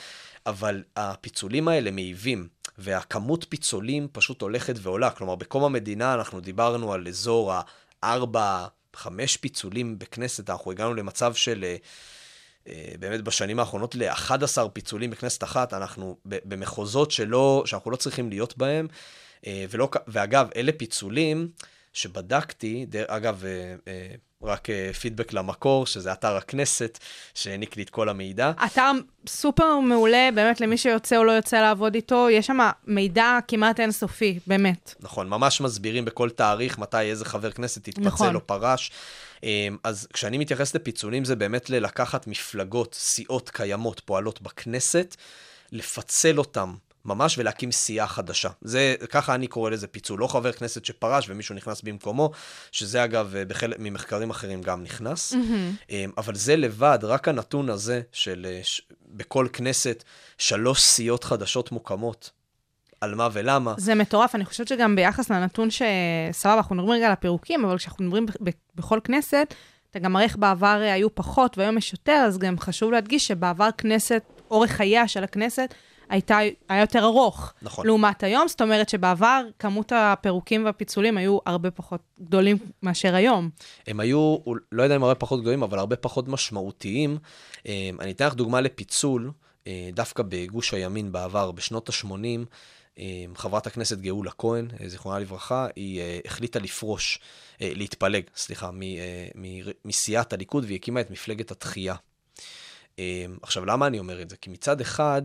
אבל הפיצולים האלה מעיבים, והכמות פיצולים פשוט הולכת ועולה. כלומר, בקום המדינה אנחנו דיברנו על אזור הארבע, חמש פיצולים בכנסת, אנחנו הגענו למצב של... אה, אה, באמת בשנים האחרונות ל-11 פיצולים בכנסת אחת, אנחנו במחוזות שלא, שאנחנו לא צריכים להיות בהם. אה, ולא, ואגב, אלה פיצולים שבדקתי, דר, אגב, אה, רק פידבק למקור, שזה אתר הכנסת, שהעניק לי את כל המידע. אתר סופר מעולה, באמת, למי שיוצא או לא יוצא לעבוד איתו, יש שם מידע כמעט אינסופי, באמת. נכון, ממש מסבירים בכל תאריך מתי איזה חבר כנסת התפצל נכון. או פרש. אז כשאני מתייחס לפיצולים, זה באמת ללקחת מפלגות, סיעות קיימות, פועלות בכנסת, לפצל אותם. ממש ולהקים סיעה חדשה. זה, ככה אני קורא לזה פיצול. לא חבר כנסת שפרש ומישהו נכנס במקומו, שזה אגב בחלק ממחקרים אחרים גם נכנס. Mm-hmm. אבל זה לבד, רק הנתון הזה של ש, בכל כנסת שלוש סיעות חדשות מוקמות. על מה ולמה. זה מטורף, אני חושבת שגם ביחס לנתון ש... סבבה, אנחנו מדברים רגע על הפירוקים, אבל כשאנחנו מדברים ב- ב- בכל כנסת, אתה גם מראה איך בעבר היו פחות והיום יש יותר, אז גם חשוב להדגיש שבעבר כנסת, אורך חייה של הכנסת, הייתה, היה יותר ארוך. נכון. לעומת היום, זאת אומרת שבעבר כמות הפירוקים והפיצולים היו הרבה פחות גדולים מאשר היום. הם היו, לא יודע אם הרבה פחות גדולים, אבל הרבה פחות משמעותיים. אני אתן לך דוגמה לפיצול, דווקא בגוש הימין בעבר, בשנות ה-80, חברת הכנסת גאולה כהן, זיכרונה לברכה, היא החליטה לפרוש, להתפלג, סליחה, מסיעת הליכוד, והיא הקימה את מפלגת התחייה. עכשיו, למה אני אומר את זה? כי מצד אחד,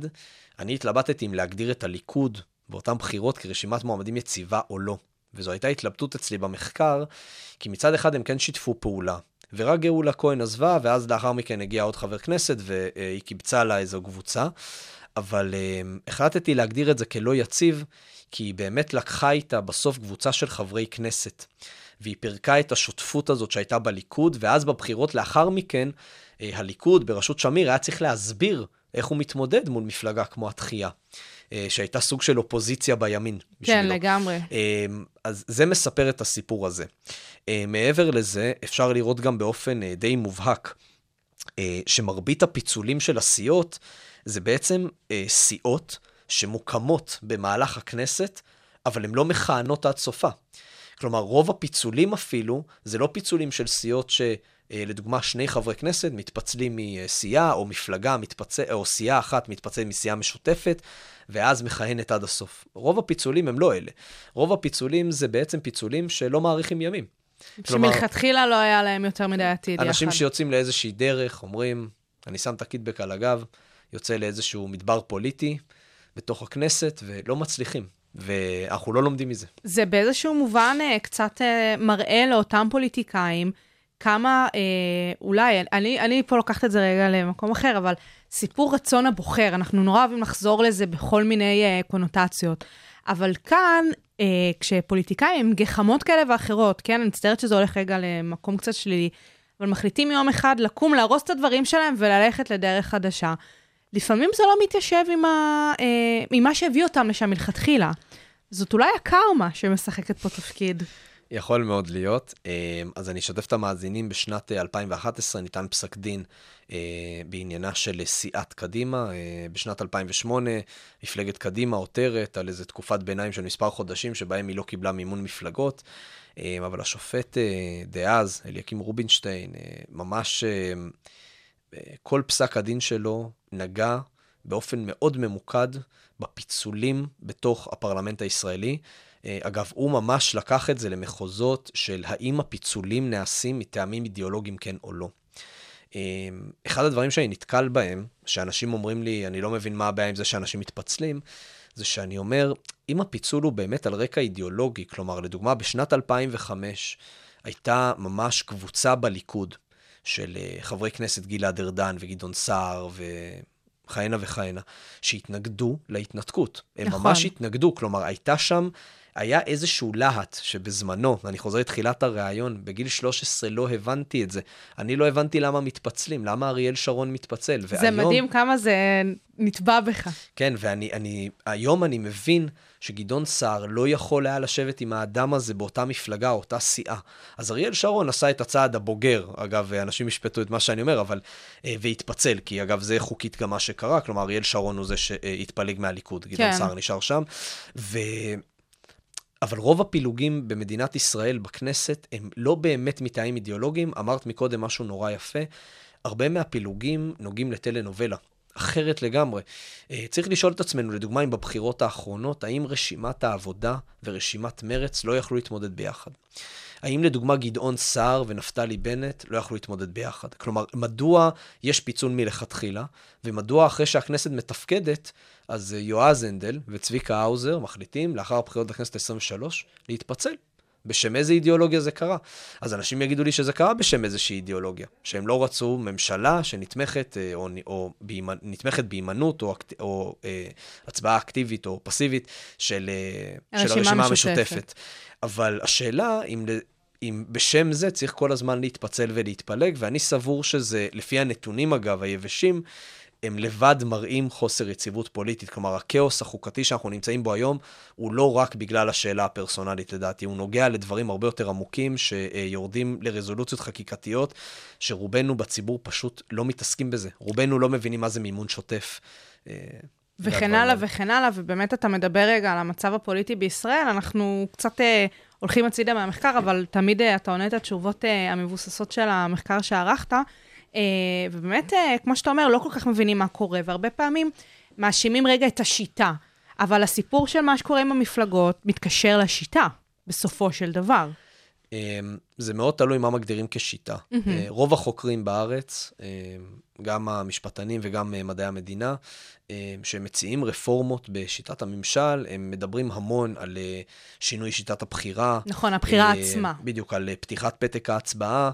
אני התלבטתי אם להגדיר את הליכוד באותן בחירות כרשימת מועמדים יציבה או לא. וזו הייתה התלבטות אצלי במחקר, כי מצד אחד הם כן שיתפו פעולה. ורק גאולה כהן עזבה, ואז לאחר מכן הגיע עוד חבר כנסת, והיא קיבצה לה איזו קבוצה. אבל אה, החלטתי להגדיר את זה כלא יציב, כי היא באמת לקחה איתה בסוף קבוצה של חברי כנסת. והיא פירקה את השותפות הזאת שהייתה בליכוד, ואז בבחירות לאחר מכן, אה, הליכוד בראשות שמיר היה צריך להסביר איך הוא מתמודד מול מפלגה כמו התחייה, אה, שהייתה סוג של אופוזיציה בימין. כן, לגמרי. אה, אז זה מספר את הסיפור הזה. אה, מעבר לזה, אפשר לראות גם באופן אה, די מובהק, שמרבית הפיצולים של הסיעות, זה בעצם סיעות שמוקמות במהלך הכנסת, אבל הן לא מכהנות עד סופה. כלומר, רוב הפיצולים אפילו, זה לא פיצולים של סיעות ש... אה, לדוגמה, שני חברי כנסת מתפצלים מסיעה, או מפלגה, מתפצל, או סיעה אחת מתפצלת מסיעה משותפת, ואז מכהנת עד הסוף. רוב הפיצולים הם לא אלה. רוב הפיצולים זה בעצם פיצולים שלא מאריכים ימים. שמלכתחילה לא היה להם יותר מדי עתיד אנשים יחד. שיוצאים לאיזושהי דרך, אומרים, אני שם את הקיטבק על הגב, יוצא לאיזשהו מדבר פוליטי בתוך הכנסת, ולא מצליחים. ואנחנו לא לומדים מזה. זה באיזשהו מובן אה, קצת אה, מראה לאותם פוליטיקאים כמה, אה, אולי, אני, אני פה לוקחת את זה רגע למקום אחר, אבל סיפור רצון הבוחר, אנחנו נורא אוהבים לחזור לזה בכל מיני אה, קונוטציות. אבל כאן, אה, כשפוליטיקאים עם גחמות כאלה ואחרות, כן, אני מצטערת שזה הולך רגע למקום קצת שלילי, אבל מחליטים יום אחד לקום, להרוס את הדברים שלהם וללכת לדרך חדשה. לפעמים זה לא מתיישב עם, ה, אה, עם מה שהביא אותם לשם מלכתחילה. זאת אולי הקרמה שמשחקת פה תפקיד. יכול מאוד להיות. אה, אז אני אשתף את המאזינים, בשנת אה, 2011 ניתן פסק דין אה, בעניינה של סיעת קדימה. אה, בשנת 2008 מפלגת קדימה עותרת על איזו תקופת ביניים של מספר חודשים שבהם היא לא קיבלה מימון מפלגות. אה, אבל השופט אה, דאז, אליקים רובינשטיין, אה, ממש אה, אה, כל פסק הדין שלו נגע באופן מאוד ממוקד בפיצולים בתוך הפרלמנט הישראלי. אה, אגב, הוא ממש לקח את זה למחוזות של האם הפיצולים נעשים מטעמים אידיאולוגיים כן או לא. אה, אחד הדברים שאני נתקל בהם, שאנשים אומרים לי, אני לא מבין מה הבעיה עם זה שאנשים מתפצלים, זה שאני אומר, אם הפיצול הוא באמת על רקע אידיאולוגי, כלומר, לדוגמה, בשנת 2005 הייתה ממש קבוצה בליכוד של אה, חברי כנסת גלעד ארדן וגדעון סער וכהנה וכהנה, שהתנגדו להתנתקות. הם נכון. ממש התנגדו, כלומר, הייתה שם, היה איזשהו להט שבזמנו, ואני חוזר לתחילת הראיון, בגיל 13 לא הבנתי את זה. אני לא הבנתי למה מתפצלים, למה אריאל שרון מתפצל. זה והיום- מדהים כמה זה נטבע בך. כן, ואני, אני, היום אני מבין שגדעון סער לא יכול היה לשבת עם האדם הזה באותה מפלגה, אותה סיעה. אז אריאל שרון עשה את הצעד הבוגר, אגב, אנשים ישפטו את מה שאני אומר, אבל, אה, והתפצל, כי אגב, זה חוקית גם מה שקרה, כלומר, אריאל שרון הוא זה שהתפלג מהליכוד, גדעון כן. סער נשאר שם. ו... אבל רוב הפילוגים במדינת ישראל, בכנסת, הם לא באמת מטעמים אידיאולוגיים. אמרת מקודם משהו נורא יפה. הרבה מהפילוגים נוגעים לטלנובלה. אחרת לגמרי. אה, צריך לשאול את עצמנו, לדוגמה, אם בבחירות האחרונות, האם רשימת העבודה ורשימת מרץ לא יכלו להתמודד ביחד? האם לדוגמה גדעון סער ונפתלי בנט לא יכלו להתמודד ביחד? כלומר, מדוע יש פיצול מלכתחילה, ומדוע אחרי שהכנסת מתפקדת, אז אה, יועז הנדל וצביקה האוזר מחליטים, לאחר הבחירות לכנסת ה-23, להתפצל? בשם איזה אידיאולוגיה זה קרה? אז אנשים יגידו לי שזה קרה בשם איזושהי אידיאולוגיה, שהם לא רצו ממשלה שנתמכת אה, או, או בהימנ... נתמכת בהימנעות או. או אה, הצבעה אקטיבית או פסיבית של, אה, של הרשימה המשותפת. המשותפת. אבל השאלה אם, אם בשם זה צריך כל הזמן להתפצל ולהתפלג, ואני סבור שזה, לפי הנתונים אגב, היבשים, הם לבד מראים חוסר יציבות פוליטית. כלומר, הכאוס החוקתי שאנחנו נמצאים בו היום, הוא לא רק בגלל השאלה הפרסונלית לדעתי, הוא נוגע לדברים הרבה יותר עמוקים, שיורדים לרזולוציות חקיקתיות, שרובנו בציבור פשוט לא מתעסקים בזה. רובנו לא מבינים מה זה מימון שוטף. אה, וכן הלאה. וכן הלאה, ובאמת אתה מדבר רגע על המצב הפוליטי בישראל, אנחנו קצת אה, הולכים הצידה מהמחקר, אבל תמיד אה, אתה עונה את התשובות אה, המבוססות של המחקר שערכת, ובאמת, אה, כמו שאתה אומר, לא כל כך מבינים מה קורה, והרבה פעמים מאשימים רגע את השיטה, אבל הסיפור של מה שקורה עם המפלגות מתקשר לשיטה, בסופו של דבר. זה מאוד תלוי מה מגדירים כשיטה. אה, רוב החוקרים בארץ, אה, גם המשפטנים וגם אה, מדעי המדינה, שמציעים רפורמות בשיטת הממשל, הם מדברים המון על שינוי שיטת הבחירה. נכון, הבחירה עצמה. בדיוק, על פתיחת פתק ההצבעה.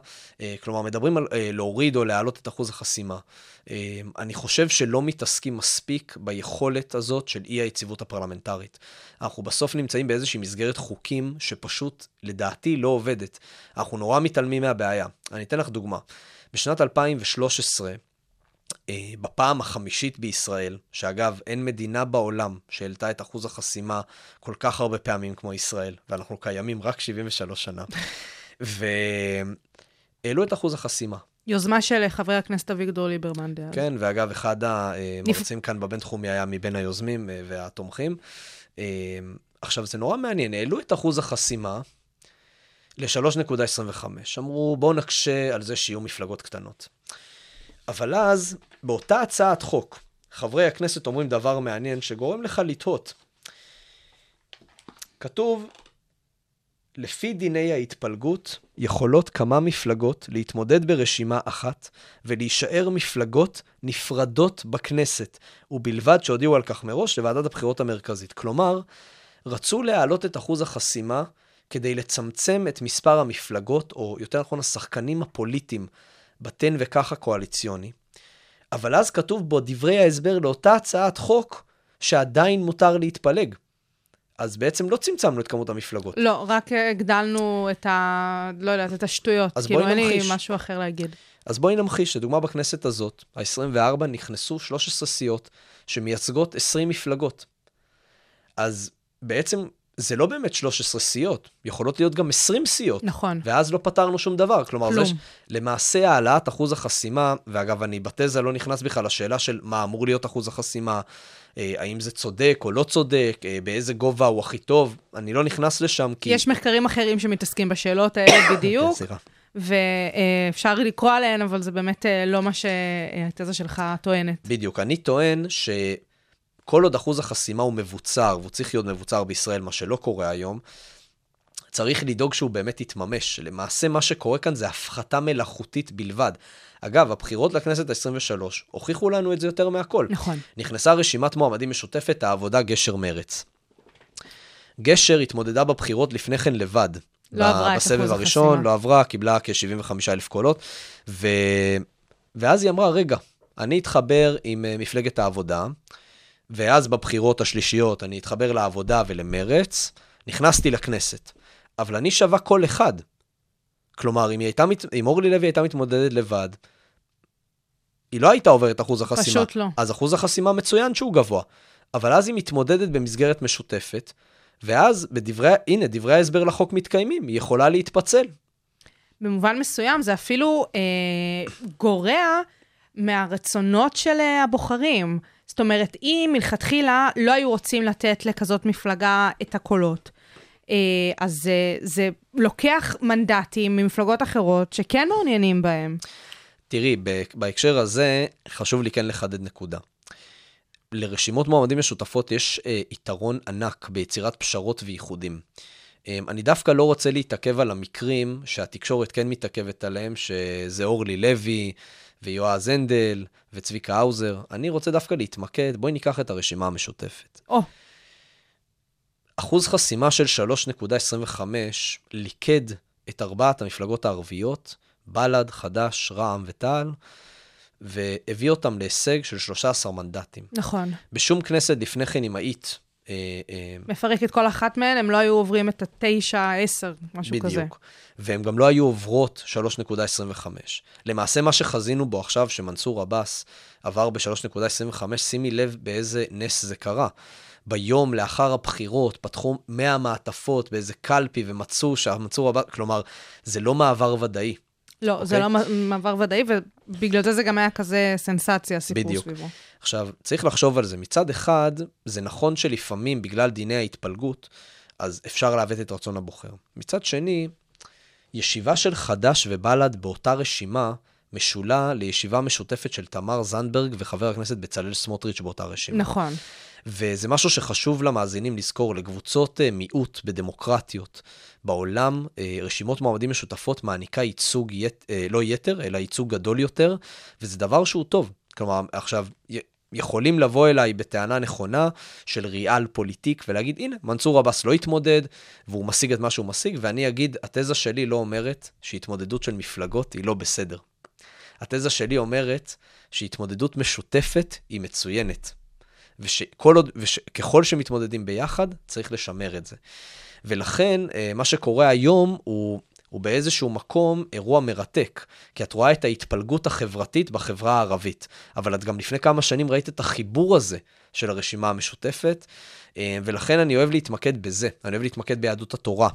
כלומר, מדברים על להוריד או להעלות את אחוז החסימה. אני חושב שלא מתעסקים מספיק ביכולת הזאת של אי היציבות הפרלמנטרית. אנחנו בסוף נמצאים באיזושהי מסגרת חוקים שפשוט, לדעתי, לא עובדת. אנחנו נורא מתעלמים מהבעיה. אני אתן לך דוגמה. בשנת 2013, אה, בפעם החמישית בישראל, שאגב, אין מדינה בעולם שהעלתה את אחוז החסימה כל כך הרבה פעמים כמו ישראל, ואנחנו קיימים רק 73 שנה, והעלו את אחוז החסימה. יוזמה של חבר הכנסת אביגדור ליברמן דאז. כן, ואגב, אחד המרצים כאן בבינתחומי היה מבין היוזמים אה, והתומכים. אה, עכשיו, זה נורא מעניין, העלו את אחוז החסימה ל-3.25. אמרו, בואו נקשה על זה שיהיו מפלגות קטנות. אבל אז, באותה הצעת חוק, חברי הכנסת אומרים דבר מעניין שגורם לך לתהות. כתוב, לפי דיני ההתפלגות, יכולות כמה מפלגות להתמודד ברשימה אחת ולהישאר מפלגות נפרדות בכנסת, ובלבד שהודיעו על כך מראש לוועדת הבחירות המרכזית. כלומר, רצו להעלות את אחוז החסימה כדי לצמצם את מספר המפלגות, או יותר נכון השחקנים הפוליטיים, בתן וכך הקואליציוני. אבל אז כתוב בו דברי ההסבר לאותה הצעת חוק שעדיין מותר להתפלג. אז בעצם לא צמצמנו את כמות המפלגות. לא, רק הגדלנו את ה... לא יודעת, את השטויות. אז כאילו, בואי אין לי נמחיש. משהו אחר להגיד. אז בואי נמחיש, לדוגמה בכנסת הזאת, ה-24 נכנסו 13 סיעות שמייצגות 20 מפלגות. אז בעצם זה לא באמת 13 סיעות, יכולות להיות גם 20 סיעות. נכון. ואז לא פתרנו שום דבר. כלומר, כלום. זה ש... למעשה העלאת אחוז החסימה, ואגב, אני בתזה לא נכנס בכלל לשאלה של מה אמור להיות אחוז החסימה, אה, האם זה צודק או לא צודק, אה, באיזה גובה הוא הכי טוב, אני לא נכנס לשם כי... יש מחקרים אחרים שמתעסקים בשאלות האלה בדיוק, כן. ואפשר לקרוא עליהן, אבל זה באמת אה, לא מה שהתזה שלך טוענת. בדיוק. אני טוען שכל עוד אחוז החסימה הוא מבוצר, והוא צריך להיות מבוצר בישראל, מה שלא קורה היום, צריך לדאוג שהוא באמת יתממש. למעשה, מה שקורה כאן זה הפחתה מלאכותית בלבד. אגב, הבחירות לכנסת ה-23 הוכיחו לנו את זה יותר מהכל. נכון. נכנסה רשימת מועמדים משותפת, העבודה גשר מרץ. גשר התמודדה בבחירות לפני כן לבד. לא עברה את בסבב אחוז הראשון, החסימה. לא עברה, קיבלה כ-75 אלף קולות. ו... ואז היא אמרה, רגע, אני אתחבר עם אה, מפלגת העבודה, ואז בבחירות השלישיות אני אתחבר לעבודה ולמרץ, נכנסתי לכנסת. אבל אני שווה קול אחד. כלומר, אם, הייתה, אם אורלי לוי הייתה מתמודדת לבד, היא לא הייתה עוברת אחוז החסימה. פשוט לא. אז אחוז החסימה מצוין שהוא גבוה. אבל אז היא מתמודדת במסגרת משותפת, ואז בדברי, הנה, דברי ההסבר לחוק מתקיימים, היא יכולה להתפצל. במובן מסוים זה אפילו אה, גורע מהרצונות של אה, הבוחרים. זאת אומרת, אם מלכתחילה לא היו רוצים לתת לכזאת מפלגה את הקולות, אה, אז אה, זה לוקח מנדטים ממפלגות אחרות שכן מעוניינים בהם. תראי, בהקשר הזה, חשוב לי כן לחדד נקודה. לרשימות מועמדים משותפות יש אה, יתרון ענק ביצירת פשרות ואיחודים. אה, אני דווקא לא רוצה להתעכב על המקרים שהתקשורת כן מתעכבת עליהם, שזה אורלי לוי ויועז הנדל וצביקה האוזר. אני רוצה דווקא להתמקד, בואי ניקח את הרשימה המשותפת. או, אחוז חסימה של 3.25 ליכד את ארבעת המפלגות הערביות, בל"ד, חד"ש, רע"מ ותע"ל, והביא אותם להישג של 13 מנדטים. נכון. בשום כנסת לפני כן, אם היית... אה, אה, מפרק את כל אחת מהן, הם לא היו עוברים את התשע, עשר, משהו כזה. בדיוק. והן גם לא היו עוברות 3.25. למעשה, מה שחזינו בו עכשיו, שמנסור עבאס עבר ב-3.25, שימי לב באיזה נס זה קרה. ביום לאחר הבחירות פתחו 100 מעטפות באיזה קלפי ומצאו שהמנסור עבאס, כלומר, זה לא מעבר ודאי. לא, זה אוקיי. לא מעבר ודאי, ובגלל זה זה גם היה כזה סנסציה, הסיפור בדיוק. סביבו. עכשיו, צריך לחשוב על זה. מצד אחד, זה נכון שלפעמים, בגלל דיני ההתפלגות, אז אפשר לעוות את רצון הבוחר. מצד שני, ישיבה של חד"ש ובל"ד באותה רשימה משולה לישיבה משותפת של תמר זנדברג וחבר הכנסת בצלאל סמוטריץ' באותה רשימה. נכון. וזה משהו שחשוב למאזינים לזכור, לקבוצות אה, מיעוט בדמוקרטיות בעולם, אה, רשימות מועמדים משותפות מעניקה ייצוג, ית, אה, לא יתר, אלא ייצוג גדול יותר, וזה דבר שהוא טוב. כלומר, עכשיו, יכולים לבוא אליי בטענה נכונה של ריאל פוליטיק ולהגיד, הנה, מנסור עבאס לא התמודד, והוא משיג את מה שהוא משיג, ואני אגיד, התזה שלי לא אומרת שהתמודדות של מפלגות היא לא בסדר. התזה שלי אומרת שהתמודדות משותפת היא מצוינת. ושכל עוד, וככל שמתמודדים ביחד, צריך לשמר את זה. ולכן, אה, מה שקורה היום הוא, הוא באיזשהו מקום אירוע מרתק, כי את רואה את ההתפלגות החברתית בחברה הערבית, אבל את גם לפני כמה שנים ראית את החיבור הזה של הרשימה המשותפת, אה, ולכן אני אוהב להתמקד בזה, אני אוהב להתמקד ביהדות התורה.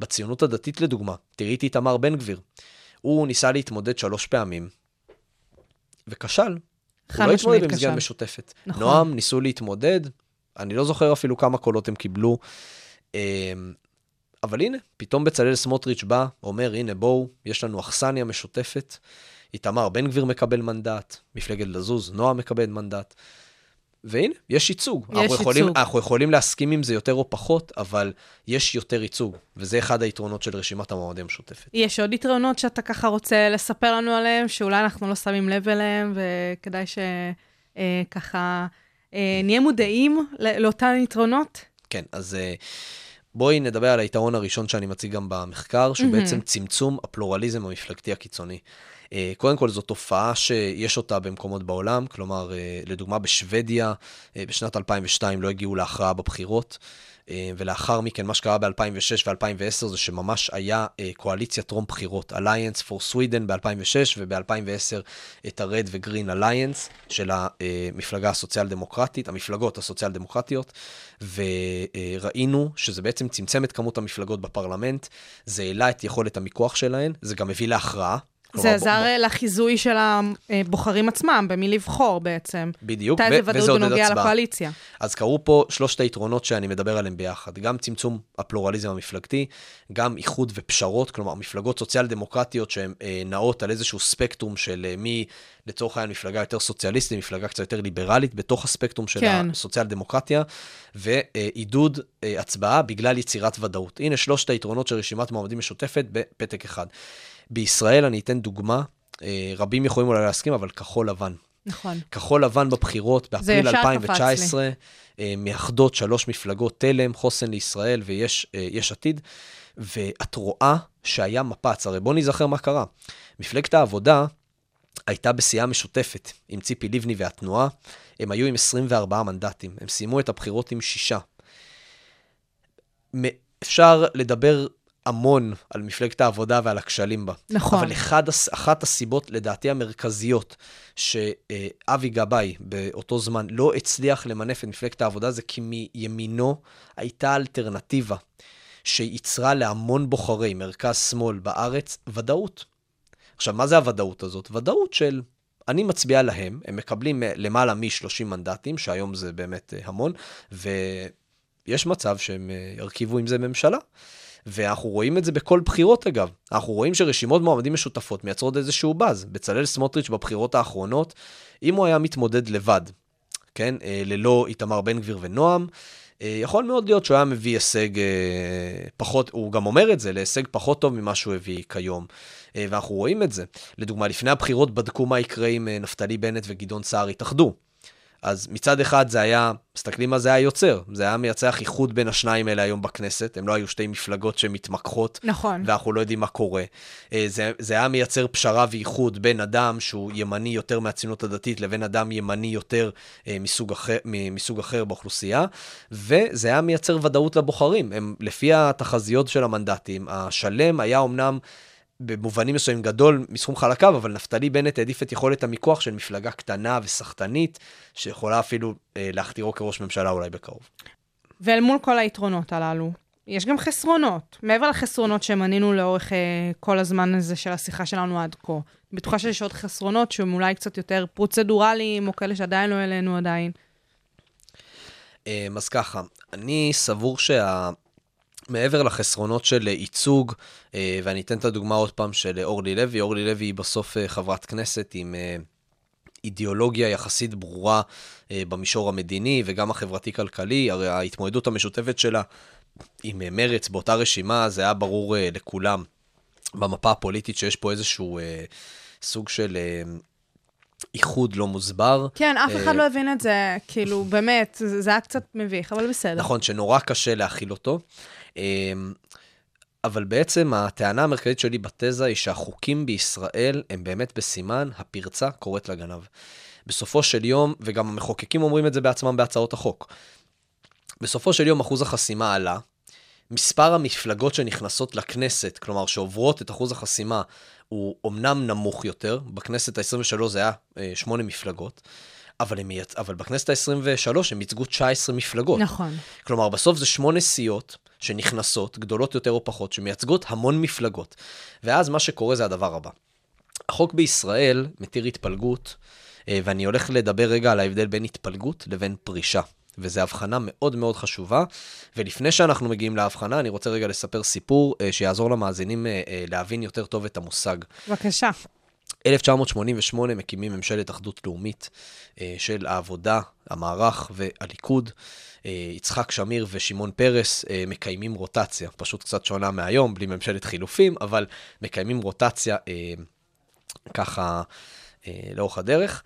בציונות הדתית לדוגמה, תראי את איתמר בן גביר. הוא ניסה להתמודד שלוש פעמים, וכשל. הוא לא התמודד במסגרת. משותפת. נכון. נועם ניסו להתמודד, אני לא זוכר אפילו כמה קולות הם קיבלו. אמ, אבל הנה, פתאום בצלאל סמוטריץ' בא, אומר, הנה בואו, יש לנו אכסניה משותפת. איתמר בן גביר מקבל מנדט, מפלגת לזוז, נועם מקבל מנדט. והנה, יש ייצוג. יש אנחנו יכולים, ייצוג. אנחנו יכולים להסכים עם זה יותר או פחות, אבל יש יותר ייצוג, וזה אחד היתרונות של רשימת המועמדים המשותפת. יש עוד יתרונות שאתה ככה רוצה לספר לנו עליהם, שאולי אנחנו לא שמים לב אליהם, וכדאי שככה נהיה מודעים לאותן יתרונות? כן, אז אה, בואי נדבר על היתרון הראשון שאני מציג גם במחקר, שהוא בעצם צמצום הפלורליזם המפלגתי הקיצוני. אה, קודם כל, זו תופעה שיש אותה במקומות בעולם, כלומר, אה, לדוגמה בשוודיה, אה, בשנת 2002 לא הגיעו להכרעה בבחירות, ולאחר מכן, מה שקרה ב-2006 ו-2010 זה שממש היה קואליציה טרום בחירות, Alliance for Sweden ב-2006, וב-2010 את ה-Red ו-Green Alliance של המפלגה הסוציאל-דמוקרטית, המפלגות הסוציאל-דמוקרטיות, וראינו שזה בעצם צמצם את כמות המפלגות בפרלמנט, זה העלה את יכולת המיקוח שלהן, זה גם הביא להכרעה. זה עזר ב- אה, לחיזוי של הבוחרים עצמם, במי לבחור בעצם. בדיוק, הייתה איזה ודאות בנוגע הצבעה. לקואליציה. אז קרו פה שלושת היתרונות שאני מדבר עליהם ביחד, גם צמצום הפלורליזם המפלגתי, גם איחוד ופשרות, כלומר מפלגות סוציאל דמוקרטיות שהן אה, נעות על איזשהו ספקטרום של אה, מי, לצורך העניין, מפלגה יותר סוציאליסטית, מפלגה קצת יותר ליברלית, בתוך הספקטרום של כן. הסוציאל דמוקרטיה, ועידוד אה, הצבעה בגלל יצירת ודאות. הנה שלושת היתרונות של רשימת מועמדים משותפת בפתק אחד. בישראל, אני אתן דוגמה, אה, רבים יכולים אולי להסכים, אבל כחול לבן. נכון. כחול לבן בבחירות באפריל ישר קפץ 2019, אה, מאחדות שלוש מפלגות, תלם, חוסן לישראל ויש אה, עתיד, ואת רואה שהיה מפץ. הרי בואו נזכר מה קרה. מפלגת העבודה הייתה בסיעה משותפת עם ציפי לבני והתנועה, הם היו עם 24 מנדטים, הם סיימו את הבחירות עם שישה. אפשר לדבר המון על מפלגת העבודה ועל הכשלים בה. נכון. אבל אחד, אחת הסיבות, לדעתי, המרכזיות, שאבי גבאי באותו זמן לא הצליח למנף את מפלגת העבודה, זה כי מימינו הייתה אלטרנטיבה שייצרה להמון בוחרי מרכז-שמאל בארץ ודאות. עכשיו, מה זה הוודאות הזאת? ודאות של אני מצביע להם, הם מקבלים למעלה מ-30 מנדטים, שהיום זה באמת אה, המון, ויש מצב שהם אה, ירכיבו עם זה ממשלה. ואנחנו רואים את זה בכל בחירות אגב. אנחנו רואים שרשימות מועמדים משותפות מייצרות איזשהו באז. בצלאל סמוטריץ' בבחירות האחרונות, אם הוא היה מתמודד לבד, כן, אה, ללא איתמר בן גביר ונועם, אה, יכול מאוד להיות שהוא היה מביא הישג אה, פחות, הוא גם אומר את זה, להישג פחות טוב ממה שהוא הביא כיום. ואנחנו רואים את זה. לדוגמה, לפני הבחירות בדקו מה יקרה אם נפתלי בנט וגדעון סער יתאחדו. אז מצד אחד זה היה, מסתכלים מה זה היה יוצר, זה היה מייצר איחוד בין השניים האלה היום בכנסת, הם לא היו שתי מפלגות שמתמקחות, נכון. ואנחנו לא יודעים מה קורה. אה, זה, זה היה מייצר פשרה ואיחוד בין אדם שהוא ימני יותר מהציונות הדתית לבין אדם ימני יותר אה, מסוג, אחר, מסוג אחר באוכלוסייה, וזה היה מייצר ודאות לבוחרים. הם, לפי התחזיות של המנדטים, השלם היה אמנם במובנים מסוימים גדול מסכום חלקיו, אבל נפתלי בנט העדיף את יכולת המיקוח של מפלגה קטנה וסחטנית, שיכולה אפילו אה, להכתירו כראש ממשלה אולי בקרוב. ואל מול כל היתרונות הללו, יש גם חסרונות. מעבר לחסרונות שמנינו לאורך אה, כל הזמן הזה של השיחה שלנו עד כה. אני בטוחה שיש עוד חסרונות שהם אולי קצת יותר פרוצדורליים, או כאלה שעדיין לא העלינו עדיין. אמ, אז ככה, אני סבור מעבר לחסרונות של ייצוג, אה, ואני אתן את הדוגמה עוד פעם של אורלי לוי, אורלי לוי היא בסוף אה, חברת כנסת עם אה, אידיאולוגיה יחסית ברורה אה, במישור המדיני וגם החברתי-כלכלי, הרי ההתמודדות המשותפת שלה עם אה, מרץ באותה רשימה, זה היה ברור אה, לכולם במפה הפוליטית שיש פה איזשהו אה, סוג של אה, איחוד לא מוסבר. כן, אף אחד לא הבין את זה, כאילו, באמת, זה היה קצת מביך, אבל בסדר. נכון, שנורא קשה להכיל אותו. אמ, אבל בעצם הטענה המרכזית שלי בתזה היא שהחוקים בישראל הם באמת בסימן הפרצה קוראת לגנב. בסופו של יום, וגם המחוקקים אומרים את זה בעצמם בהצעות החוק, בסופו של יום אחוז החסימה עלה, מספר המפלגות שנכנסות לכנסת, כלומר שעוברות את אחוז החסימה, הוא אומנם נמוך יותר, בכנסת ה-23 זה היה אה, שמונה מפלגות, אבל, הם, אבל בכנסת ה-23 הם ייצגו 19 מפלגות. נכון. כלומר, בסוף זה שמונה סיעות שנכנסות, גדולות יותר או פחות, שמייצגות המון מפלגות. ואז מה שקורה זה הדבר הבא. החוק בישראל מתיר התפלגות, אה, ואני הולך לדבר רגע על ההבדל בין התפלגות לבין פרישה. וזו הבחנה מאוד מאוד חשובה. ולפני שאנחנו מגיעים להבחנה, אני רוצה רגע לספר סיפור אה, שיעזור למאזינים אה, להבין יותר טוב את המושג. בבקשה. 1988 מקימים ממשלת אחדות לאומית אה, של העבודה, המערך והליכוד. אה, יצחק שמיר ושמעון פרס אה, מקיימים רוטציה, פשוט קצת שונה מהיום, בלי ממשלת חילופים, אבל מקיימים רוטציה ככה לאורך הדרך.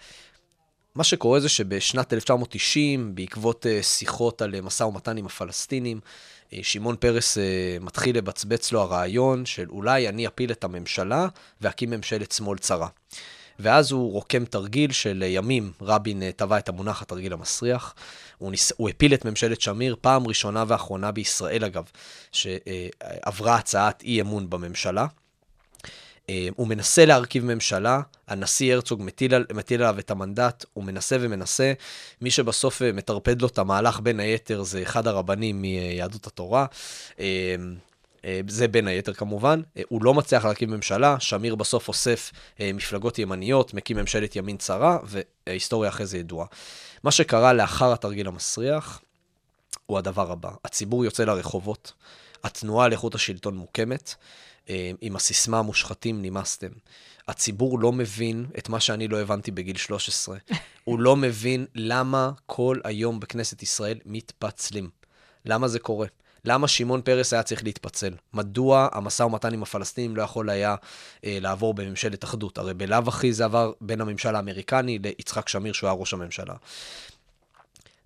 מה שקורה זה שבשנת 1990, בעקבות שיחות על משא ומתן עם הפלסטינים, שמעון פרס אה, מתחיל לבצבץ לו הרעיון של אולי אני אפיל את הממשלה ואקים ממשלת שמאל צרה. ואז הוא רוקם תרגיל של אה, ימים, רבין אה, טבע את המונח התרגיל המסריח. הוא, ניס... הוא הפיל את ממשלת שמיר, פעם ראשונה ואחרונה בישראל אגב, שעברה הצעת אי אמון בממשלה. אה, הוא מנסה להרכיב ממשלה, הנשיא הרצוג מטיל, על- מטיל עליו את המנדט, הוא מנסה ומנסה. מי שבסוף אה, מטרפד לו את המהלך בין היתר זה אחד הרבנים מיהדות התורה. אה, זה בין היתר כמובן. הוא לא מצליח להרכיב ממשלה, שמיר בסוף אוסף מפלגות ימניות, מקים ממשלת ימין צרה, וההיסטוריה אחרי זה ידועה. מה שקרה לאחר התרגיל המסריח הוא הדבר הבא. הציבור יוצא לרחובות, התנועה לאיכות השלטון מוקמת, אה, עם הסיסמה המושחתים נמאסתם. הציבור לא מבין את מה שאני לא הבנתי בגיל 13. הוא לא מבין למה כל היום בכנסת ישראל מתפצלים. למה זה קורה? למה שמעון פרס היה צריך להתפצל? מדוע המשא ומתן עם הפלסטינים לא יכול היה אה, לעבור בממשלת אחדות? הרי בלאו הכי זה עבר בין הממשל האמריקני ליצחק שמיר, שהוא היה ראש הממשלה.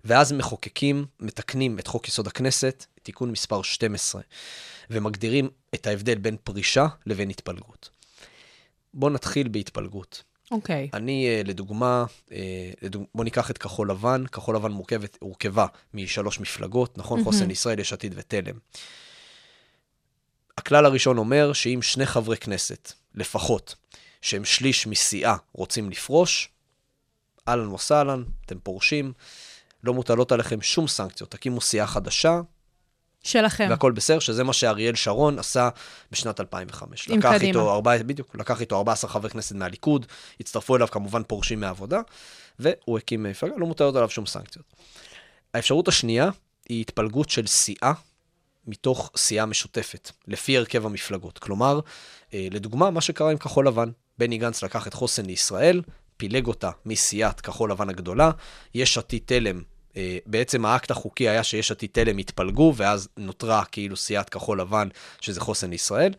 ואז מחוקקים, מתקנים את חוק יסוד הכנסת, תיקון מספר 12, ומגדירים את ההבדל בין פרישה לבין התפלגות. בואו נתחיל בהתפלגות. אוקיי. אני, אה, לדוגמה, אה, לדוג... בואו ניקח את כחול לבן. כחול לבן מורכבת, הורכבה משלוש מפלגות, נכון? חוסן ישראל, יש עתיד ותלם. הכלל הראשון אומר שאם שני חברי כנסת, לפחות, שהם שליש מסיעה, רוצים לפרוש, אהלן וסהלן, אתם פורשים, לא מוטלות עליכם שום סנקציות. תקימו סיעה חדשה, שלכם. והכל בסדר, שזה מה שאריאל שרון עשה בשנת 2005. עם לקח קדימה. איתו, ארבע, בדיוק, לקח איתו 14 חברי כנסת מהליכוד, הצטרפו אליו כמובן פורשים מהעבודה, והוא הקים מפלגה, לא מוטלות עליו שום סנקציות. האפשרות השנייה היא התפלגות של סיעה מתוך סיעה משותפת, לפי הרכב המפלגות. כלומר, אה, לדוגמה, מה שקרה עם כחול לבן, בני גנץ לקח את חוסן לישראל, פילג אותה מסיעת כחול לבן הגדולה, יש עתיד תלם אה, בעצם האקט החוקי היה שיש עתיד תלם התפלגו, ואז נותרה כאילו סיעת כחול לבן, שזה חוסן לישראל.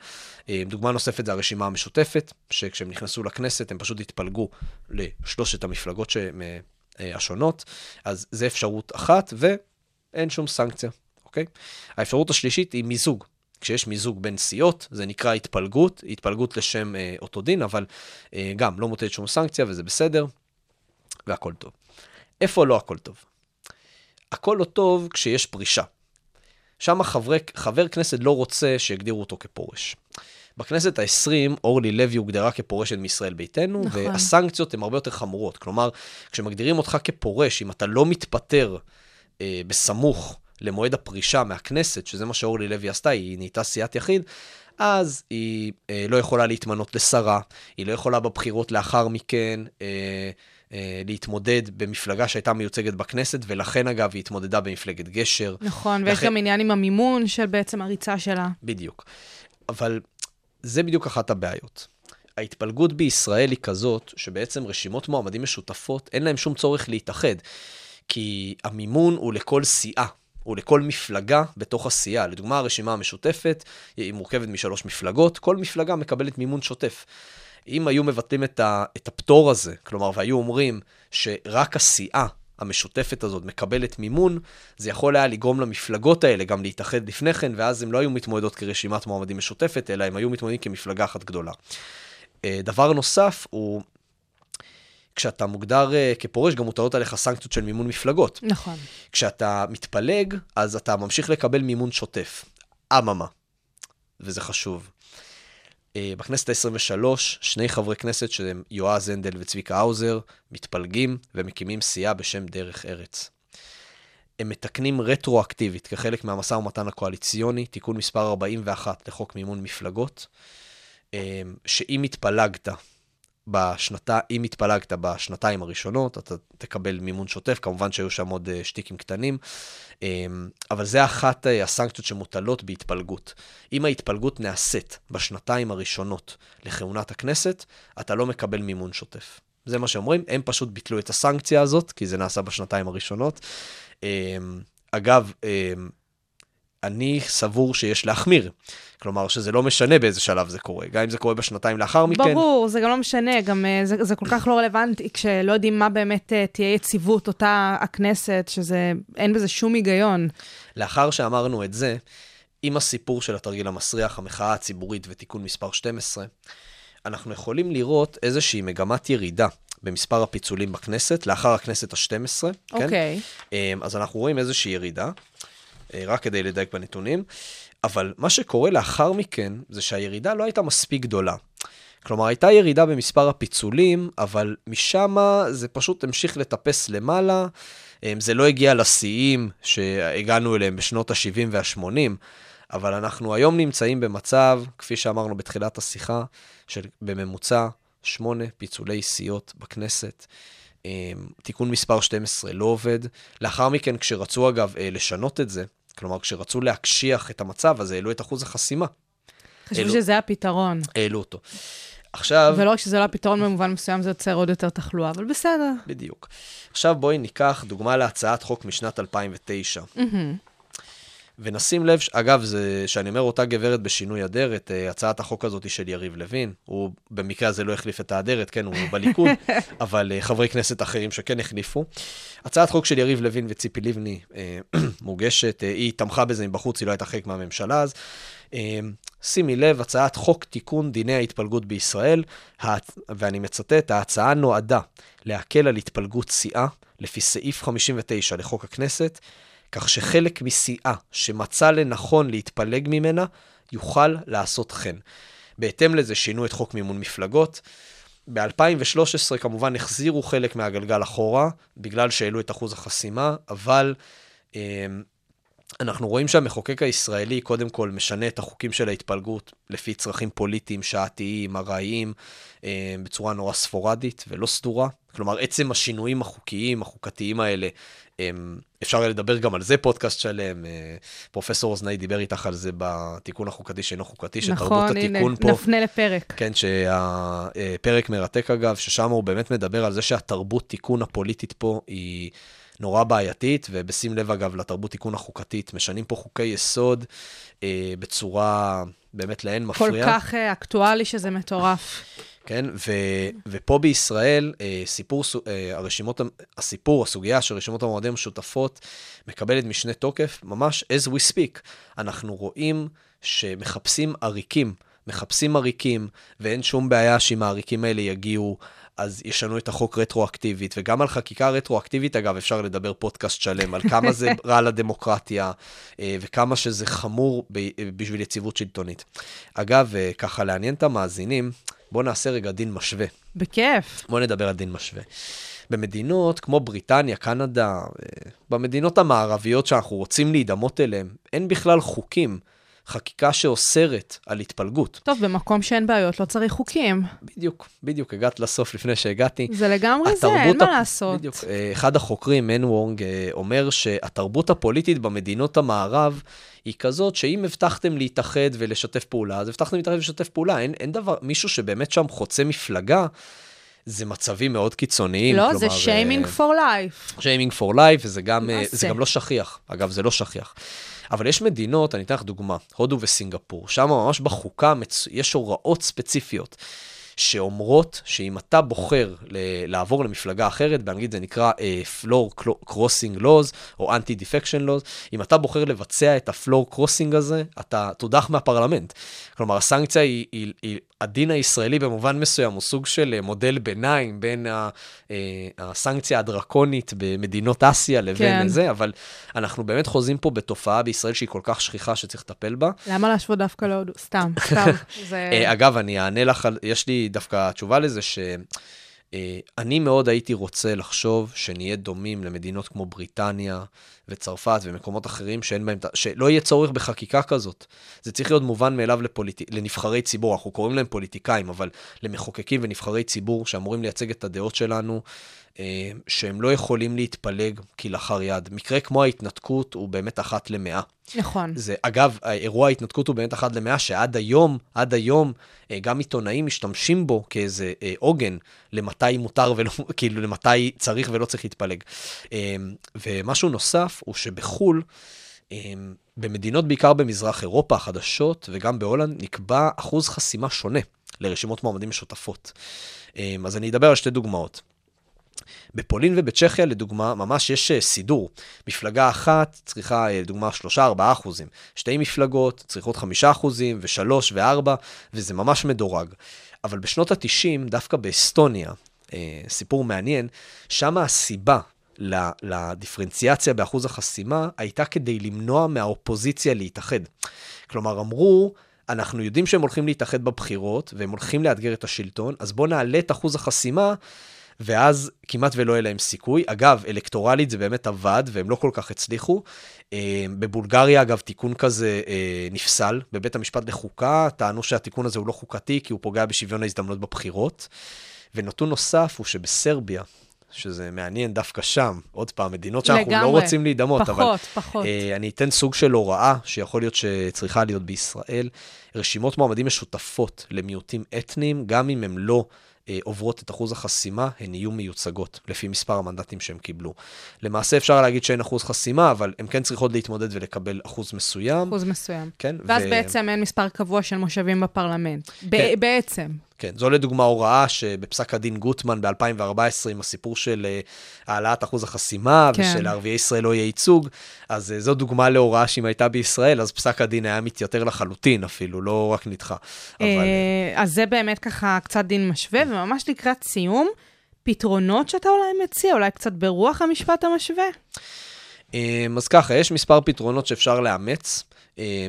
אה, דוגמה נוספת זה הרשימה המשותפת, שכשהם נכנסו לכנסת הם פשוט התפלגו לשלושת המפלגות אה, אה, השונות. אז זה אפשרות אחת, ואין שום סנקציה, אוקיי? האפשרות השלישית היא מיזוג. כשיש מיזוג בין סיעות, זה נקרא התפלגות, התפלגות לשם אה, אותו דין, אבל אה, גם לא מוטלת שום סנקציה וזה בסדר, והכל טוב. איפה לא הכל טוב? הכל לא טוב כשיש פרישה. שם חברי, חבר כנסת לא רוצה שיגדירו אותו כפורש. בכנסת ה-20, אורלי לוי הוגדרה כפורשת מישראל ביתנו, נכון. והסנקציות הן הרבה יותר חמורות. כלומר, כשמגדירים אותך כפורש, אם אתה לא מתפטר אה, בסמוך למועד הפרישה מהכנסת, שזה מה שאורלי לוי עשתה, היא נהייתה סיעת יחיד, אז היא אה, לא יכולה להתמנות לשרה, היא לא יכולה בבחירות לאחר מכן אה, אה, להתמודד במפלגה שהייתה מיוצגת בכנסת, ולכן אגב היא התמודדה במפלגת גשר. נכון, ויש לכן- גם עניין עם המימון של בעצם הריצה שלה. בדיוק. אבל זה בדיוק אחת הבעיות. ההתפלגות בישראל היא כזאת, שבעצם רשימות מועמדים משותפות, אין להם שום צורך להתאחד. כי המימון הוא לכל סיעה, הוא לכל מפלגה בתוך הסיעה. לדוגמה, הרשימה המשותפת היא מורכבת משלוש מפלגות, כל מפלגה מקבלת מימון שוטף. אם היו מבטלים את, ה, את הפטור הזה, כלומר, והיו אומרים שרק הסיעה המשותפת הזאת מקבלת מימון, זה יכול היה לגרום למפלגות האלה גם להתאחד לפני כן, ואז הם לא היו מתמודדות כרשימת מועמדים משותפת, אלא הם היו מתמודדים כמפלגה אחת גדולה. אה, דבר נוסף הוא, כשאתה מוגדר אה, כפורש, גם מוטלות עליך סנקציות של מימון מפלגות. נכון. כשאתה מתפלג, אז אתה ממשיך לקבל מימון שוטף. אממה, וזה חשוב. אה, בכנסת ה-23, שני חברי כנסת, שהם יועז הנדל וצביקה האוזר, מתפלגים ומקימים סיעה בשם דרך ארץ. הם מתקנים רטרואקטיבית, כחלק מהמשא ומתן הקואליציוני, תיקון מספר 41 לחוק מימון מפלגות, אה, שאם התפלגת בשנתה, אם התפלגת בשנתיים הראשונות, אתה תקבל מימון שוטף, כמובן שהיו שם עוד אה, שטיקים קטנים, אבל זה אחת אה, הסנקציות שמוטלות בהתפלגות. אם ההתפלגות נעשית בשנתיים הראשונות לכהונת הכנסת, אתה לא מקבל מימון שוטף. זה מה שאומרים, הם פשוט ביטלו את הסנקציה הזאת, כי זה נעשה בשנתיים הראשונות. אה, אגב, אה, אני סבור שיש להחמיר. כלומר, שזה לא משנה באיזה שלב זה קורה. גם אם זה קורה בשנתיים לאחר מכן, ברור, זה גם לא משנה, גם אה, זה, זה כל כך לא רלוונטי, כשלא יודעים מה באמת אה, תהיה יציבות אותה הכנסת, שזה, אין בזה שום היגיון. לאחר שאמרנו את זה, עם הסיפור של התרגיל המסריח, המחאה הציבורית ותיקון מספר 12, אנחנו יכולים לראות איזושהי מגמת ירידה במספר הפיצולים בכנסת, לאחר הכנסת ה-12, כן? אוקיי. אמ, אז אנחנו רואים איזושהי ירידה, רק כדי לדייק בנתונים, אבל מה שקורה לאחר מכן, זה שהירידה לא הייתה מספיק גדולה. כלומר, הייתה ירידה במספר הפיצולים, אבל משם זה פשוט המשיך לטפס למעלה. אמ, זה לא הגיע לשיאים שהגענו אליהם בשנות ה-70 וה-80, אבל אנחנו היום נמצאים במצב, כפי שאמרנו בתחילת השיחה, של בממוצע שמונה פיצולי סיעות בכנסת. אמ, תיקון מספר 12 לא עובד. לאחר מכן, כשרצו אגב אה, לשנות את זה, כלומר, כשרצו להקשיח את המצב, אז העלו את אחוז החסימה, חשבו אלו- שזה הפתרון. העלו אותו. עכשיו, ולא רק שזה לא הפתרון במובן מסוים, זה יוצר עוד יותר תחלואה, אבל בסדר. בדיוק. עכשיו בואי ניקח דוגמה להצעת חוק משנת 2009. ונשים לב, אגב, זה, שאני אומר אותה גברת בשינוי אדרת, אה, הצעת החוק הזאת של יריב לוין. הוא במקרה הזה לא החליף את האדרת, כן, הוא בליכוד, אבל אה, חברי כנסת אחרים שכן החליפו. הצעת חוק של יריב לוין וציפי לבני אה, מוגשת, היא תמכה בזה מבחוץ, היא לא הייתה חלק מהממשלה אז. שימי לב, הצעת חוק תיקון דיני ההתפלגות בישראל, ואני מצטט, ההצעה נועדה להקל על התפלגות סיעה לפי סעיף 59 לחוק הכנסת, כך שחלק מסיעה שמצא לנכון להתפלג ממנה, יוכל לעשות כן. בהתאם לזה שינו את חוק מימון מפלגות. ב-2013 כמובן החזירו חלק מהגלגל אחורה, בגלל שהעלו את אחוז החסימה, אבל אה, אנחנו רואים שהמחוקק הישראלי קודם כל משנה את החוקים של ההתפלגות לפי צרכים פוליטיים, שעתיים, ארעיים, אה, בצורה נורא ספורדית ולא סדורה. כלומר, עצם השינויים החוקיים, החוקתיים האלה, אפשר לדבר גם על זה פודקאסט שלם. אה, פרופסור אוזנאי דיבר איתך על זה בתיקון החוקתי שאינו חוקתי, שתרבות נכון, הנה, התיקון פה... נפנה לפרק. כן, שהפרק מרתק אגב, ששם הוא באמת מדבר על זה שהתרבות תיקון הפוליטית פה היא נורא בעייתית, ובשים לב אגב לתרבות תיקון החוקתית, משנים פה חוקי יסוד אה, בצורה באמת לאין כל מפריעה. כך אה, אקטואלי שזה מטורף. כן, ו, ופה בישראל, אה, סיפור, אה, הרשימות, הסיפור, הסוגיה של רשימות המועמדים המשותפות, מקבלת משנה תוקף, ממש as we speak. אנחנו רואים שמחפשים עריקים, מחפשים עריקים, ואין שום בעיה שאם העריקים האלה יגיעו, אז ישנו את החוק רטרואקטיבית, וגם על חקיקה רטרואקטיבית, אגב, אפשר לדבר פודקאסט שלם, על כמה זה רע לדמוקרטיה, אה, וכמה שזה חמור בשביל יציבות שלטונית. אגב, ככה לעניין את המאזינים, בואו נעשה רגע דין משווה. בכיף. בואו נדבר על דין משווה. במדינות כמו בריטניה, קנדה, אה, במדינות המערביות שאנחנו רוצים להידמות אליהן, אין בכלל חוקים, חקיקה שאוסרת על התפלגות. טוב, במקום שאין בעיות לא צריך חוקים. בדיוק, בדיוק, הגעת לסוף לפני שהגעתי. זה לגמרי זה, אין מה הפ- לעשות. בדיוק. אה, אחד החוקרים, מן וונג, אה, אומר שהתרבות הפוליטית במדינות המערב היא כזאת שאם הבטחתם להתאחד ולשתף פעולה, אז הבטחתם להתאחד ולשתף פעולה. אין, אין דבר, מישהו שבאמת שם חוצה מפלגה, זה מצבים מאוד קיצוניים. לא, כלומר, זה שיימינג פור לייף. שיימינג פור לייף, וזה גם, אה, מה זה? גם לא שכיח. אגב, זה לא שכיח. אבל יש מדינות, אני אתן לך דוגמה, הודו וסינגפור, שם ממש בחוקה. יש הוראות ספציפיות שאומרות שאם אתה בוחר ל- לעבור למפלגה אחרת, באנגלית זה נקרא uh, floor crossing laws או anti-defection laws, אם אתה בוחר לבצע את ה-floor crossing הזה, אתה תודח מהפרלמנט. כלומר, הסנקציה היא, היא, היא, הדין הישראלי במובן מסוים הוא סוג של אה, מודל ביניים בין אה, הסנקציה הדרקונית במדינות אסיה לבין כן. זה, אבל אנחנו באמת חוזים פה בתופעה בישראל שהיא כל כך שכיחה שצריך לטפל בה. למה להשוות דווקא להודו? סתם, סתם. זה... אה, אגב, אני אענה לך, יש לי דווקא תשובה לזה, שאני מאוד הייתי רוצה לחשוב שנהיה דומים למדינות כמו בריטניה וצרפת ומקומות אחרים שאין בהם, שלא יהיה צורך בחקיקה כזאת. זה צריך להיות מובן מאליו לפוליט... לנבחרי ציבור, אנחנו קוראים להם פוליטיקאים, אבל למחוקקים ונבחרי ציבור שאמורים לייצג את הדעות שלנו, אה, שהם לא יכולים להתפלג כלאחר יד. מקרה כמו ההתנתקות הוא באמת אחת למאה. נכון. זה, אגב, אירוע ההתנתקות הוא באמת אחד למאה, שעד היום, עד היום, אה, גם עיתונאים משתמשים בו כאיזה אה, עוגן למתי מותר ולא, כאילו, למתי צריך ולא צריך להתפלג. אה, ומשהו נוסף הוא שבחו"ל, אה, במדינות, בעיקר במזרח אירופה החדשות, וגם בהולנד, נקבע אחוז חסימה שונה לרשימות מועמדים משותפות. אה, אז אני אדבר על שתי דוגמאות. בפולין ובצ'כיה, לדוגמה, ממש יש אה, סידור. מפלגה אחת צריכה, אה, לדוגמה, 3-4 אחוזים. שתי מפלגות צריכות 5 אחוזים, ו-3 ו-4, וזה ממש מדורג. אבל בשנות ה-90, דווקא באסטוניה, אה, סיפור מעניין, שם הסיבה לדיפרנציאציה באחוז החסימה הייתה כדי למנוע מהאופוזיציה להתאחד. כלומר, אמרו, אנחנו יודעים שהם הולכים להתאחד בבחירות, והם הולכים לאתגר את השלטון, אז בואו נעלה את אחוז החסימה, ואז כמעט ולא יהיה להם סיכוי. אגב, אלקטורלית זה באמת עבד, והם לא כל כך הצליחו. אה, בבולגריה, אגב, תיקון כזה אה, נפסל בבית המשפט לחוקה, טענו שהתיקון הזה הוא לא חוקתי, כי הוא פוגע בשוויון ההזדמנויות בבחירות. ונתון נוסף הוא שבסרביה, שזה מעניין דווקא שם, עוד פעם, מדינות שאנחנו לגמרי. לא רוצים להידמות, אבל... פחות, פחות. אה, אני אתן סוג של הוראה שיכול להיות שצריכה להיות בישראל. רשימות מועמדים משותפות למיעוטים אתניים, גם אם הן לא עוברות את אחוז החסימה, הן יהיו מיוצגות לפי מספר המנדטים שהם קיבלו. למעשה אפשר להגיד שאין אחוז חסימה, אבל הן כן צריכות להתמודד ולקבל אחוז מסוים. אחוז מסוים. כן, ואז ו- בעצם אין מספר קבוע של מושבים בפרלמנט. ב- כן. בעצם. כן, זו לדוגמה הוראה שבפסק הדין גוטמן ב-2014, עם הסיפור של אה, העלאת אחוז החסימה, כן. ושלערביי ישראל לא יהיה ייצוג, אז אה, זו דוגמה להוראה שאם הייתה בישראל, אז פסק הדין היה מתייתר לחלוטין אפילו, לא רק נדחה. אבל... אה, אז זה באמת ככה קצת דין משווה, וממש לקראת סיום, פתרונות שאתה אולי מציע, אולי קצת ברוח המשפט המשווה? אז ככה, יש מספר פתרונות שאפשר לאמץ, אמ,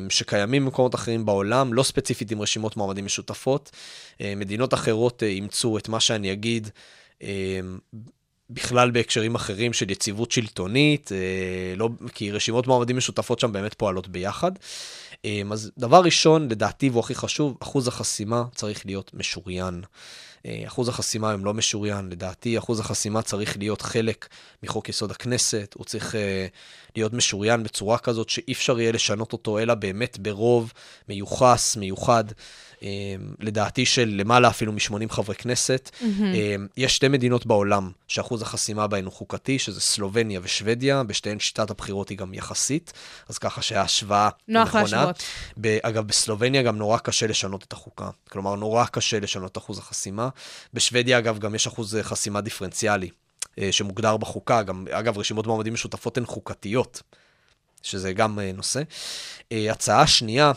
שקיימים במקומות אחרים בעולם, לא ספציפית עם רשימות מועמדים משותפות. אמ, מדינות אחרות אה, אימצו את מה שאני אגיד. אמ, בכלל בהקשרים אחרים של יציבות שלטונית, אה, לא, כי רשימות מועמדים משותפות שם באמת פועלות ביחד. אמ, אז דבר ראשון, לדעתי, והוא הכי חשוב, אחוז החסימה צריך להיות משוריין. אה, אחוז החסימה הם לא משוריין, לדעתי אחוז החסימה צריך להיות חלק מחוק יסוד הכנסת, הוא צריך אה, להיות משוריין בצורה כזאת שאי אפשר יהיה לשנות אותו, אלא באמת ברוב מיוחס, מיוחד, לדעתי של למעלה אפילו מ-80 חברי כנסת. אה, יש שתי מדינות בעולם שאחוז החסימה בהן הוא חוקתי, שזה סלובניה ושוודיה, בשתיהן שיטת הבחירות היא גם יחסית, אז ככה שההשוואה נוח נכונה. להשוות. ב- אגב, בסלובניה גם נורא קשה לשנות את החוקה. כלומר, נורא קשה לשנות את אחוז החסימה. בשוודיה, אגב, גם יש אחוז אה, חסימה דיפרנציאלי, אה, שמוגדר בחוקה. גם, אגב, רשימות מועמדים משותפות הן חוקתיות, שזה גם אה, נושא. הצעה שנייה,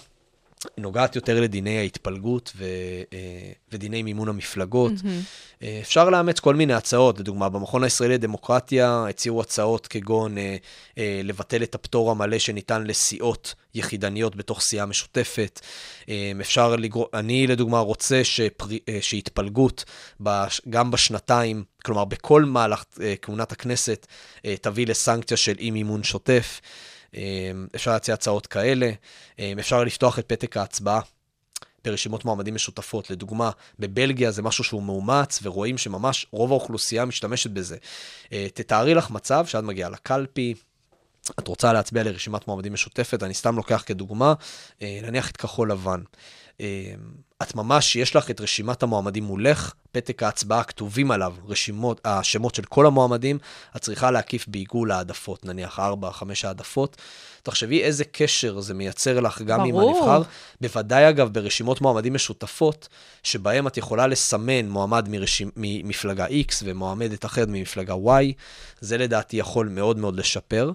היא נוגעת יותר לדיני ההתפלגות ו, אה, ודיני מימון המפלגות. אה, אפשר לאמץ כל מיני הצעות, לדוגמה, במכון הישראלי לדמוקרטיה הציעו הצעות כגון אה, לבטל את הפטור המלא שניתן לסיעות יחידניות בתוך סיעה משותפת. אפשר לגרום, אני לדוגמה רוצה שפר, שהתפלגות בש, גם בשנתיים, כלומר בכל מהלך כהונת הכנסת, תביא לסנקציה של אי מימון שוטף. אה, אפשר להציע הצעות כאלה, אה, אפשר לפתוח את פתק ההצבעה. ברשימות מועמדים משותפות. לדוגמה, בבלגיה זה משהו שהוא מאומץ, ורואים שממש רוב האוכלוסייה משתמשת בזה. אה, תתארי לך מצב שאת מגיעה לקלפי, את רוצה להצביע לרשימת מועמדים משותפת, אני סתם לוקח כדוגמה, אה, נניח את כחול לבן. אה, את ממש, יש לך את רשימת המועמדים מולך, פתק ההצבעה כתובים עליו, רשימות, השמות של כל המועמדים, את צריכה להקיף בעיגול העדפות, נניח 4-5 העדפות. תחשבי איזה קשר זה מייצר לך גם ברור. עם הנבחר. בוודאי, אגב, ברשימות מועמדים משותפות, שבהם את יכולה לסמן מועמד מרשימ... ממפלגה X ומועמדת אחרת ממפלגה Y, זה לדעתי יכול מאוד מאוד לשפר.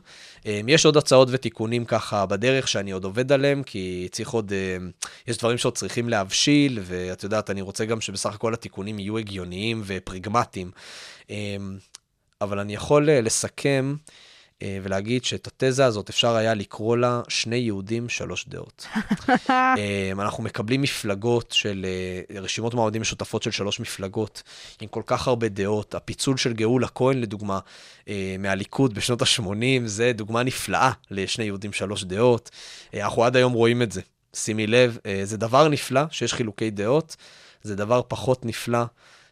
אמ, יש עוד הצעות ותיקונים ככה בדרך שאני עוד עובד עליהם, כי צריך עוד, אמ, יש דברים שעוד צריכים להבשיל, ואת יודעת, אני רוצה גם שבסך הכל התיקונים יהיו הגיוניים ופרגמטיים. אמ, אבל אני יכול אה, לסכם אה, ולהגיד שאת התזה הזאת אפשר היה לקרוא לה שני יהודים, שלוש דעות. אה, אנחנו מקבלים מפלגות של אה, רשימות מועמדים משותפות של שלוש מפלגות עם כל כך הרבה דעות. הפיצול של גאולה כהן, לדוגמה, מהליכוד בשנות ה-80, זה דוגמה נפלאה לשני יהודים, שלוש דעות. אנחנו עד היום רואים את זה. שימי לב, זה דבר נפלא שיש חילוקי דעות, זה דבר פחות נפלא.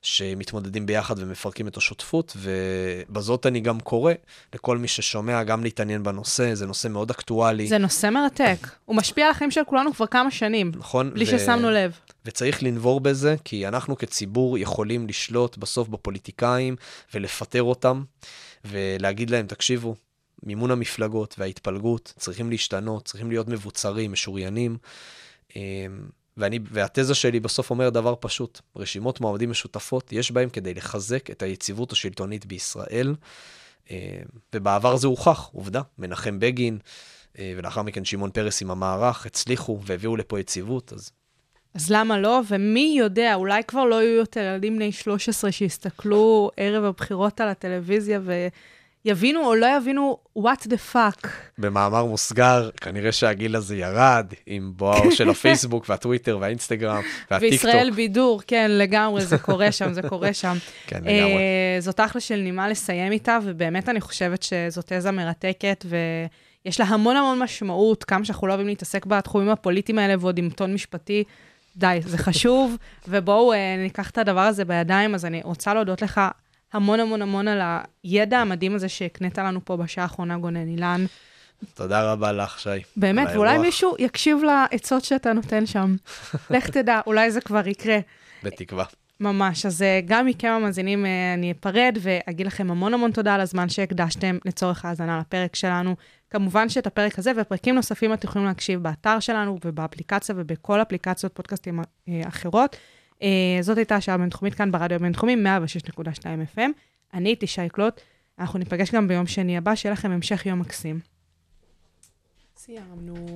שמתמודדים ביחד ומפרקים את השותפות, ובזאת אני גם קורא לכל מי ששומע גם להתעניין בנושא, זה נושא מאוד אקטואלי. זה נושא מרתק. הוא משפיע על החיים של כולנו כבר כמה שנים. נכון. בלי ו... ששמנו לב. וצריך לנבור בזה, כי אנחנו כציבור יכולים לשלוט בסוף בפוליטיקאים ולפטר אותם, ולהגיד להם, תקשיבו, מימון המפלגות וההתפלגות צריכים להשתנות, צריכים להיות מבוצרים, משוריינים. אמ, ואני, והתזה שלי בסוף אומרת דבר פשוט, רשימות מועמדים משותפות, יש בהן כדי לחזק את היציבות השלטונית בישראל, אה, ובעבר זה הוכח, עובדה, מנחם בגין, אה, ולאחר מכן שמעון פרס עם המערך, הצליחו והביאו לפה יציבות, אז... אז למה לא? ומי יודע, אולי כבר לא יהיו יותר ילדים בני 13 שיסתכלו ערב הבחירות על הטלוויזיה ו... יבינו או לא יבינו what the fuck. במאמר מוסגר, כנראה שהגיל הזה ירד עם בואו של הפייסבוק והטוויטר והאינסטגרם והטיקטוק. וישראל בידור, כן, לגמרי, זה קורה שם, זה קורה שם. כן, לגמרי. Uh, זאת אחלה של נימה לסיים איתה, ובאמת אני חושבת שזאת תזה מרתקת, ויש לה המון המון משמעות, כמה שאנחנו לא אוהבים להתעסק בתחומים הפוליטיים האלה, ועוד עם טון משפטי. די, זה חשוב, ובואו uh, ניקח את הדבר הזה בידיים, אז אני רוצה להודות לך המון המון המון על הידע המדהים הזה שהקנית לנו פה בשעה האחרונה, גונן אילן. תודה רבה לך, שי. באמת, ואולי מישהו יקשיב לעצות שאתה נותן שם. לך תדע, אולי זה כבר יקרה. בתקווה. ממש. אז אה, גם מכם המאזינים אה, אני אפרד ואגיד לכם המון המון תודה על הזמן שהקדשתם לצורך ההאזנה לפרק שלנו. כמובן שאת הפרק הזה ופרקים נוספים אתם יכולים להקשיב באתר שלנו ובאפליקציה ובכל אפליקציות פודקאסטים אה, אחרות. Uh, זאת הייתה השעה הבינתחומית כאן ברדיו הבינתחומי, 106.2 FM. אני הייתי שי קלוט, אנחנו ניפגש גם ביום שני הבא, שיהיה לכם המשך יום מקסים. סיימנו.